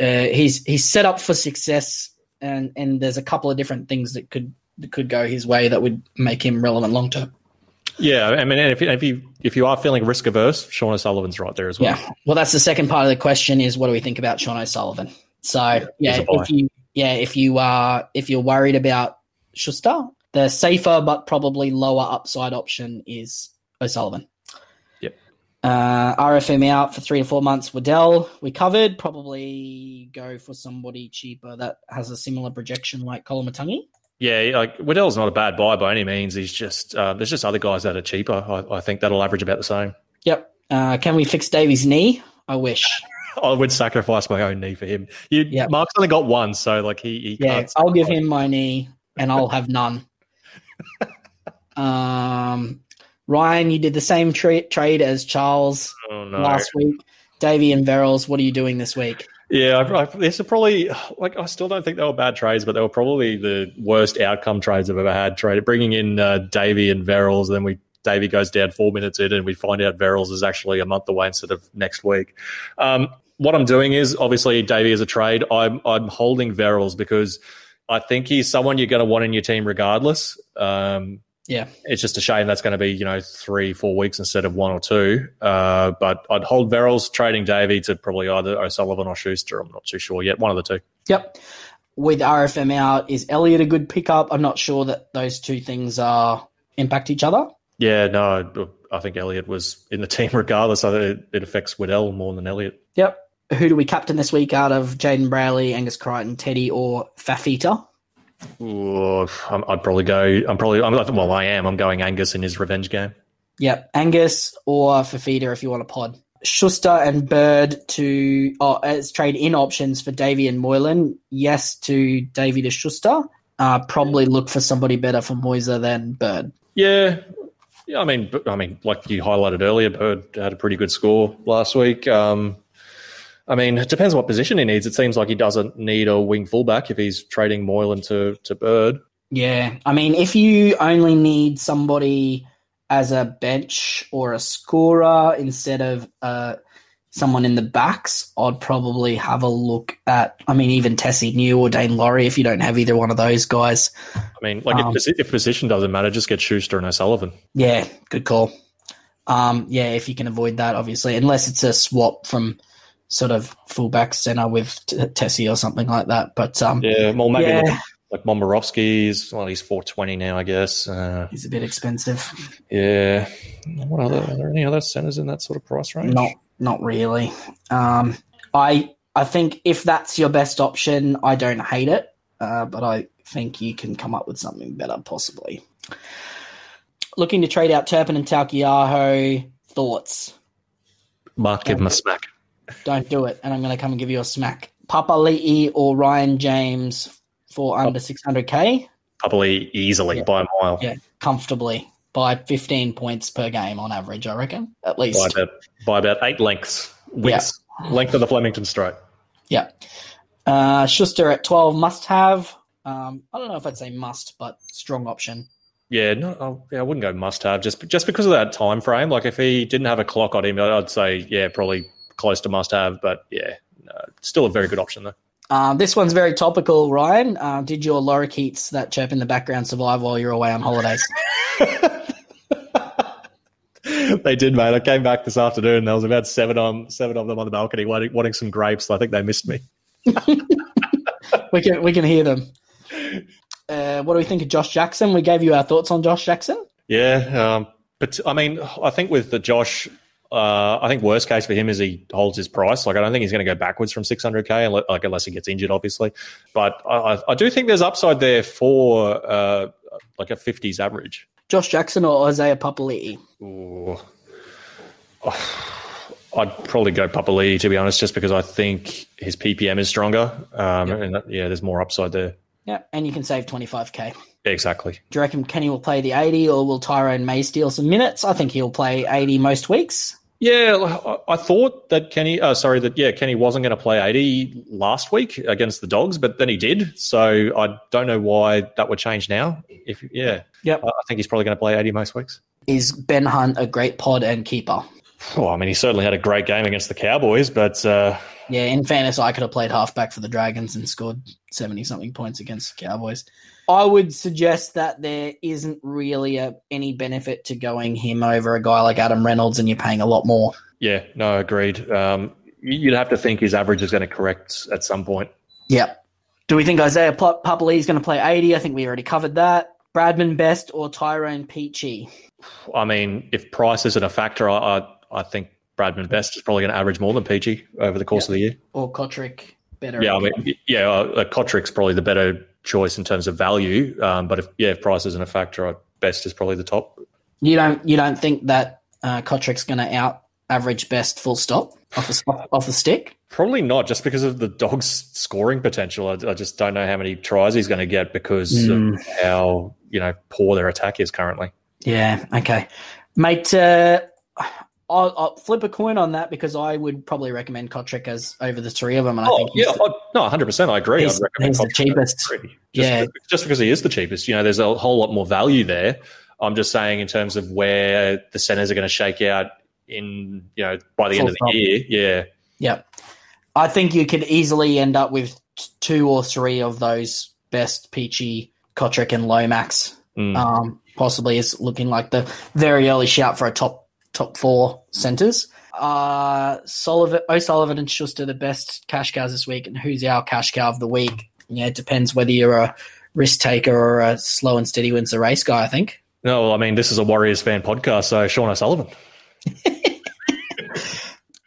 uh, he's he's set up for success, and and there's a couple of different things that could that could go his way that would make him relevant long term. Yeah, I mean, if, if you if you are feeling risk averse, Sean O'Sullivan's right there as well. Yeah, well, that's the second part of the question: is what do we think about Sean O'Sullivan? So yeah, yeah if you yeah if you are if you're worried about Schuster, the safer but probably lower upside option is O'Sullivan. Uh, RFM out for three to four months. Waddell, we covered. Probably go for somebody cheaper that has a similar projection like Koloamatangi. Yeah, like Waddell's not a bad buy by any means. He's just uh, there's just other guys that are cheaper. I, I think that'll average about the same. Yep. Uh, can we fix Davy's knee? I wish. I would sacrifice my own knee for him. You, yep. Mark's only got one, so like he, he yeah. I'll give him my knee, and I'll have none. um, Ryan, you did the same tra- trade as Charles oh, no. last week. Davy and Verrills, what are you doing this week? Yeah, I, I, this are probably like I still don't think they were bad trades, but they were probably the worst outcome trades I've ever had. Trade bringing in uh, Davy and Verrills, then we Davy goes down four minutes in, and we find out Verrills is actually a month away instead of next week. Um, what I'm doing is obviously Davy is a trade. I'm I'm holding Verrills because I think he's someone you're going to want in your team regardless. Um, yeah, it's just a shame that's going to be you know three four weeks instead of one or two. Uh, but I'd hold Verrills trading Davy to probably either O'Sullivan or Schuster. I'm not too sure yet. One of the two. Yep. With RFM out, is Elliot a good pickup? I'm not sure that those two things are impact each other. Yeah, no, I think Elliot was in the team regardless. I think it affects Waddell more than Elliot. Yep. Who do we captain this week out of Jayden Brailey, Angus Crichton, Teddy, or Fafita? Ooh, I'd probably go. I'm probably. I'm, well, I am. I'm going Angus in his revenge game. Yep, Angus or Fafita if you want a pod. Schuster and Bird to oh, as trade in options for Davy and Moylan. Yes to Davy to Schuster. Uh, probably look for somebody better for Moiser than Bird. Yeah, yeah. I mean, I mean, like you highlighted earlier, Bird had a pretty good score last week. Um, I mean, it depends what position he needs. It seems like he doesn't need a wing fullback if he's trading Moylan to, to Bird. Yeah. I mean, if you only need somebody as a bench or a scorer instead of uh, someone in the backs, I'd probably have a look at, I mean, even Tesi Niu or Daine Laurie if you don't have either one of those guys. I mean, like um, if, if position doesn't matter, just get Schuster and O'Sullivan. Yeah, good call. Um, yeah, if you can avoid that, obviously, unless it's a swap from – sort of fullback center with T- Tesi or something like that. But um, yeah, well, maybe yeah. like, like Momirovski's. Well, he's four twenty now, I guess. Uh, he's a bit expensive. Yeah. What other? Are there any other centers in that sort of price range? Not, not really. Um, I I think if that's your best option, I don't hate it, uh, but I think you can come up with something better, possibly. Looking to trade out Turpin and Taukei'aho. Thoughts? Mark, give him a smack. Don't do it, and I'm going to come and give you a smack. Papali'i or Ryan James for under 600k. Papali'i easily yeah. by a mile. Yeah, comfortably by 15 points per game on average. I reckon at least by about, by about eight lengths. Widths, yeah. length of the Flemington straight. Yeah. Uh, Schuster at 12 must have. Um, I don't know if I'd say must, but strong option. Yeah, no, yeah, I wouldn't go must have just just because of that time frame. Like if he didn't have a clock on him, I'd say yeah, probably close to must have, but yeah, uh, still a very good option though. Uh, this one's very topical, Ryan. Uh, did your lorikeets that chirp in the background survive while you're away on holidays? they did, mate. I came back this afternoon. There was about seven on seven of them on the balcony wanting, wanting some grapes. So I think they missed me. we can we can hear them. Uh, what do we think of Josh Jackson? We gave you our thoughts on Josh Jackson. Yeah, um, but I mean, I think with the Josh, uh, I think worst case for him is he holds his price. Like I don't think he's going to go backwards from 600k, like unless he gets injured, obviously. But I, I do think there's upside there for uh, like a 50s average. Josh Jackson or Isaiah Papali'i? Ooh. I'd probably go Papali'i to be honest, just because I think his PPM is stronger, um, yep. and yeah, there's more upside there. Yeah, and you can save 25k. Exactly. Do you reckon Kenny will play the 80 or will Tyrone May steal some minutes? I think he'll play 80 most weeks. Yeah, I thought that Kenny, uh, sorry, that yeah, Kenny wasn't going to play 80 last week against the Dogs, but then he did. So I don't know why that would change now. If yeah, yep. I think he's probably going to play 80 most weeks. Is Ben Hunt a great pod and keeper? Well, I mean, he certainly had a great game against the Cowboys, but uh, yeah, in fairness, I could have played halfback for the Dragons and scored 70 something points against the Cowboys. I would suggest that there isn't really a, any benefit to going him over a guy like Adam Reynolds, and you're paying a lot more. Yeah, no, agreed. Um, you'd have to think his average is going to correct at some point. Yep. Do we think Isaiah Papali'i is going to play 80? I think we already covered that. Bradman Best or Tyrone Peachey? I mean, if price isn't a factor, I, I, I think Bradman Best is probably going to average more than Peachey over the course yep. of the year. Or Cotric, better. Yeah, I mean, yeah, uh, Cotric's probably the better choice in terms of value. Um, but if yeah, if price isn't a factor, best is probably the top. You don't you don't think that uh, Cotric's going to out average best full stop off the off the stick? Probably not, just because of the dog's scoring potential. I, I just don't know how many tries he's going to get because mm. of how you know poor their attack is currently. Yeah. Okay, mate. Uh, I'll, I'll, flip a coin on that because I would probably recommend Cotric as over the three of them. And oh, I think yeah, oh, no, hundred percent, I agree. He's, he's the cheapest. Just, yeah, just because he is the cheapest, you know, there's a whole lot more value there. I'm just saying in terms of where the centers are going to shake out in, you know, by the Full end of the year. Yeah, yeah, I think you could easily end up with two or three of those best Peachey Cotric, and Lomax. Mm. Um, possibly is looking like the very early shout for a top top four centres. Uh, Sullivan, O'Sullivan and Schuster the best cash cows this week, and who's our cash cow of the week? Yeah, it depends whether you're a risk taker or a slow and steady wins the race guy. I think. No, well, I mean this is a Warriors fan podcast, so Sean O'Sullivan.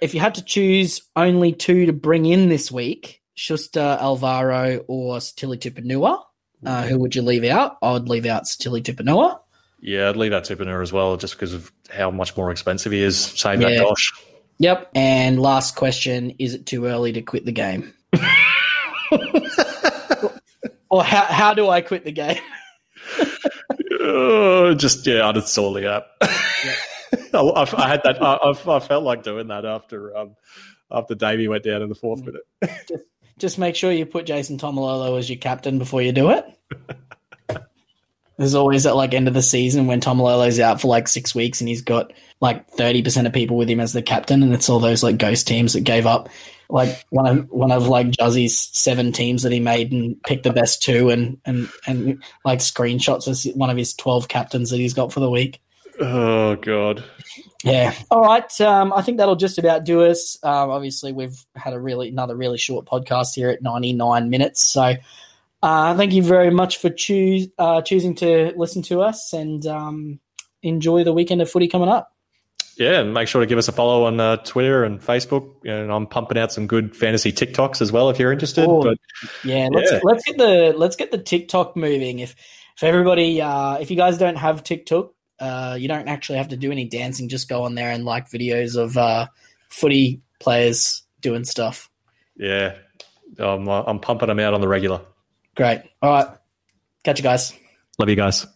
if you had to choose only two to bring in this week, Schuster, Averillo, or Sitili Tupouniua, uh, who would you leave out? I would leave out Sitili Tupouniua. Yeah, I'd leave out Tupouniua as well, just because of how much more expensive he is. Save yeah. that Dosh. Yep. And last question: Is it too early to quit the game? or how how do I quit the game? uh, just yeah, uninstall the app. I, I, had that. I, I, felt like doing that after um, after Davey went down in the fourth minute. just, just make sure you put Jason Taumalolo as your captain before you do it. There's always at like end of the season when Taumalolo's out for like six weeks and he's got like thirty percent of people with him as the captain, and it's all those like ghost teams that gave up. Like one of one of like Juzzy's seven teams that he made and picked the best two, and and and like screenshots as one of his twelve captains that he's got for the week. Oh god. Yeah. All right. Um, I think that'll just about do us. Um, obviously, we've had a really another really short podcast here at ninety nine minutes, so. Uh, thank you very much for uh, choosing to listen to us and um, enjoy the weekend of footy coming up. Yeah, and make sure to give us a follow on uh, Twitter and Facebook. And I'm pumping out some good fantasy TikToks as well if you're interested. Oh, but, yeah, let's yeah. let's get the let's get the TikTok moving. If if everybody uh, if you guys don't have TikTok, uh, you don't actually have to do any dancing. Just go on there and like videos of uh, footy players doing stuff. Yeah, I'm I'm pumping them out on the regular. Great. All right. Catch you guys. Love you guys.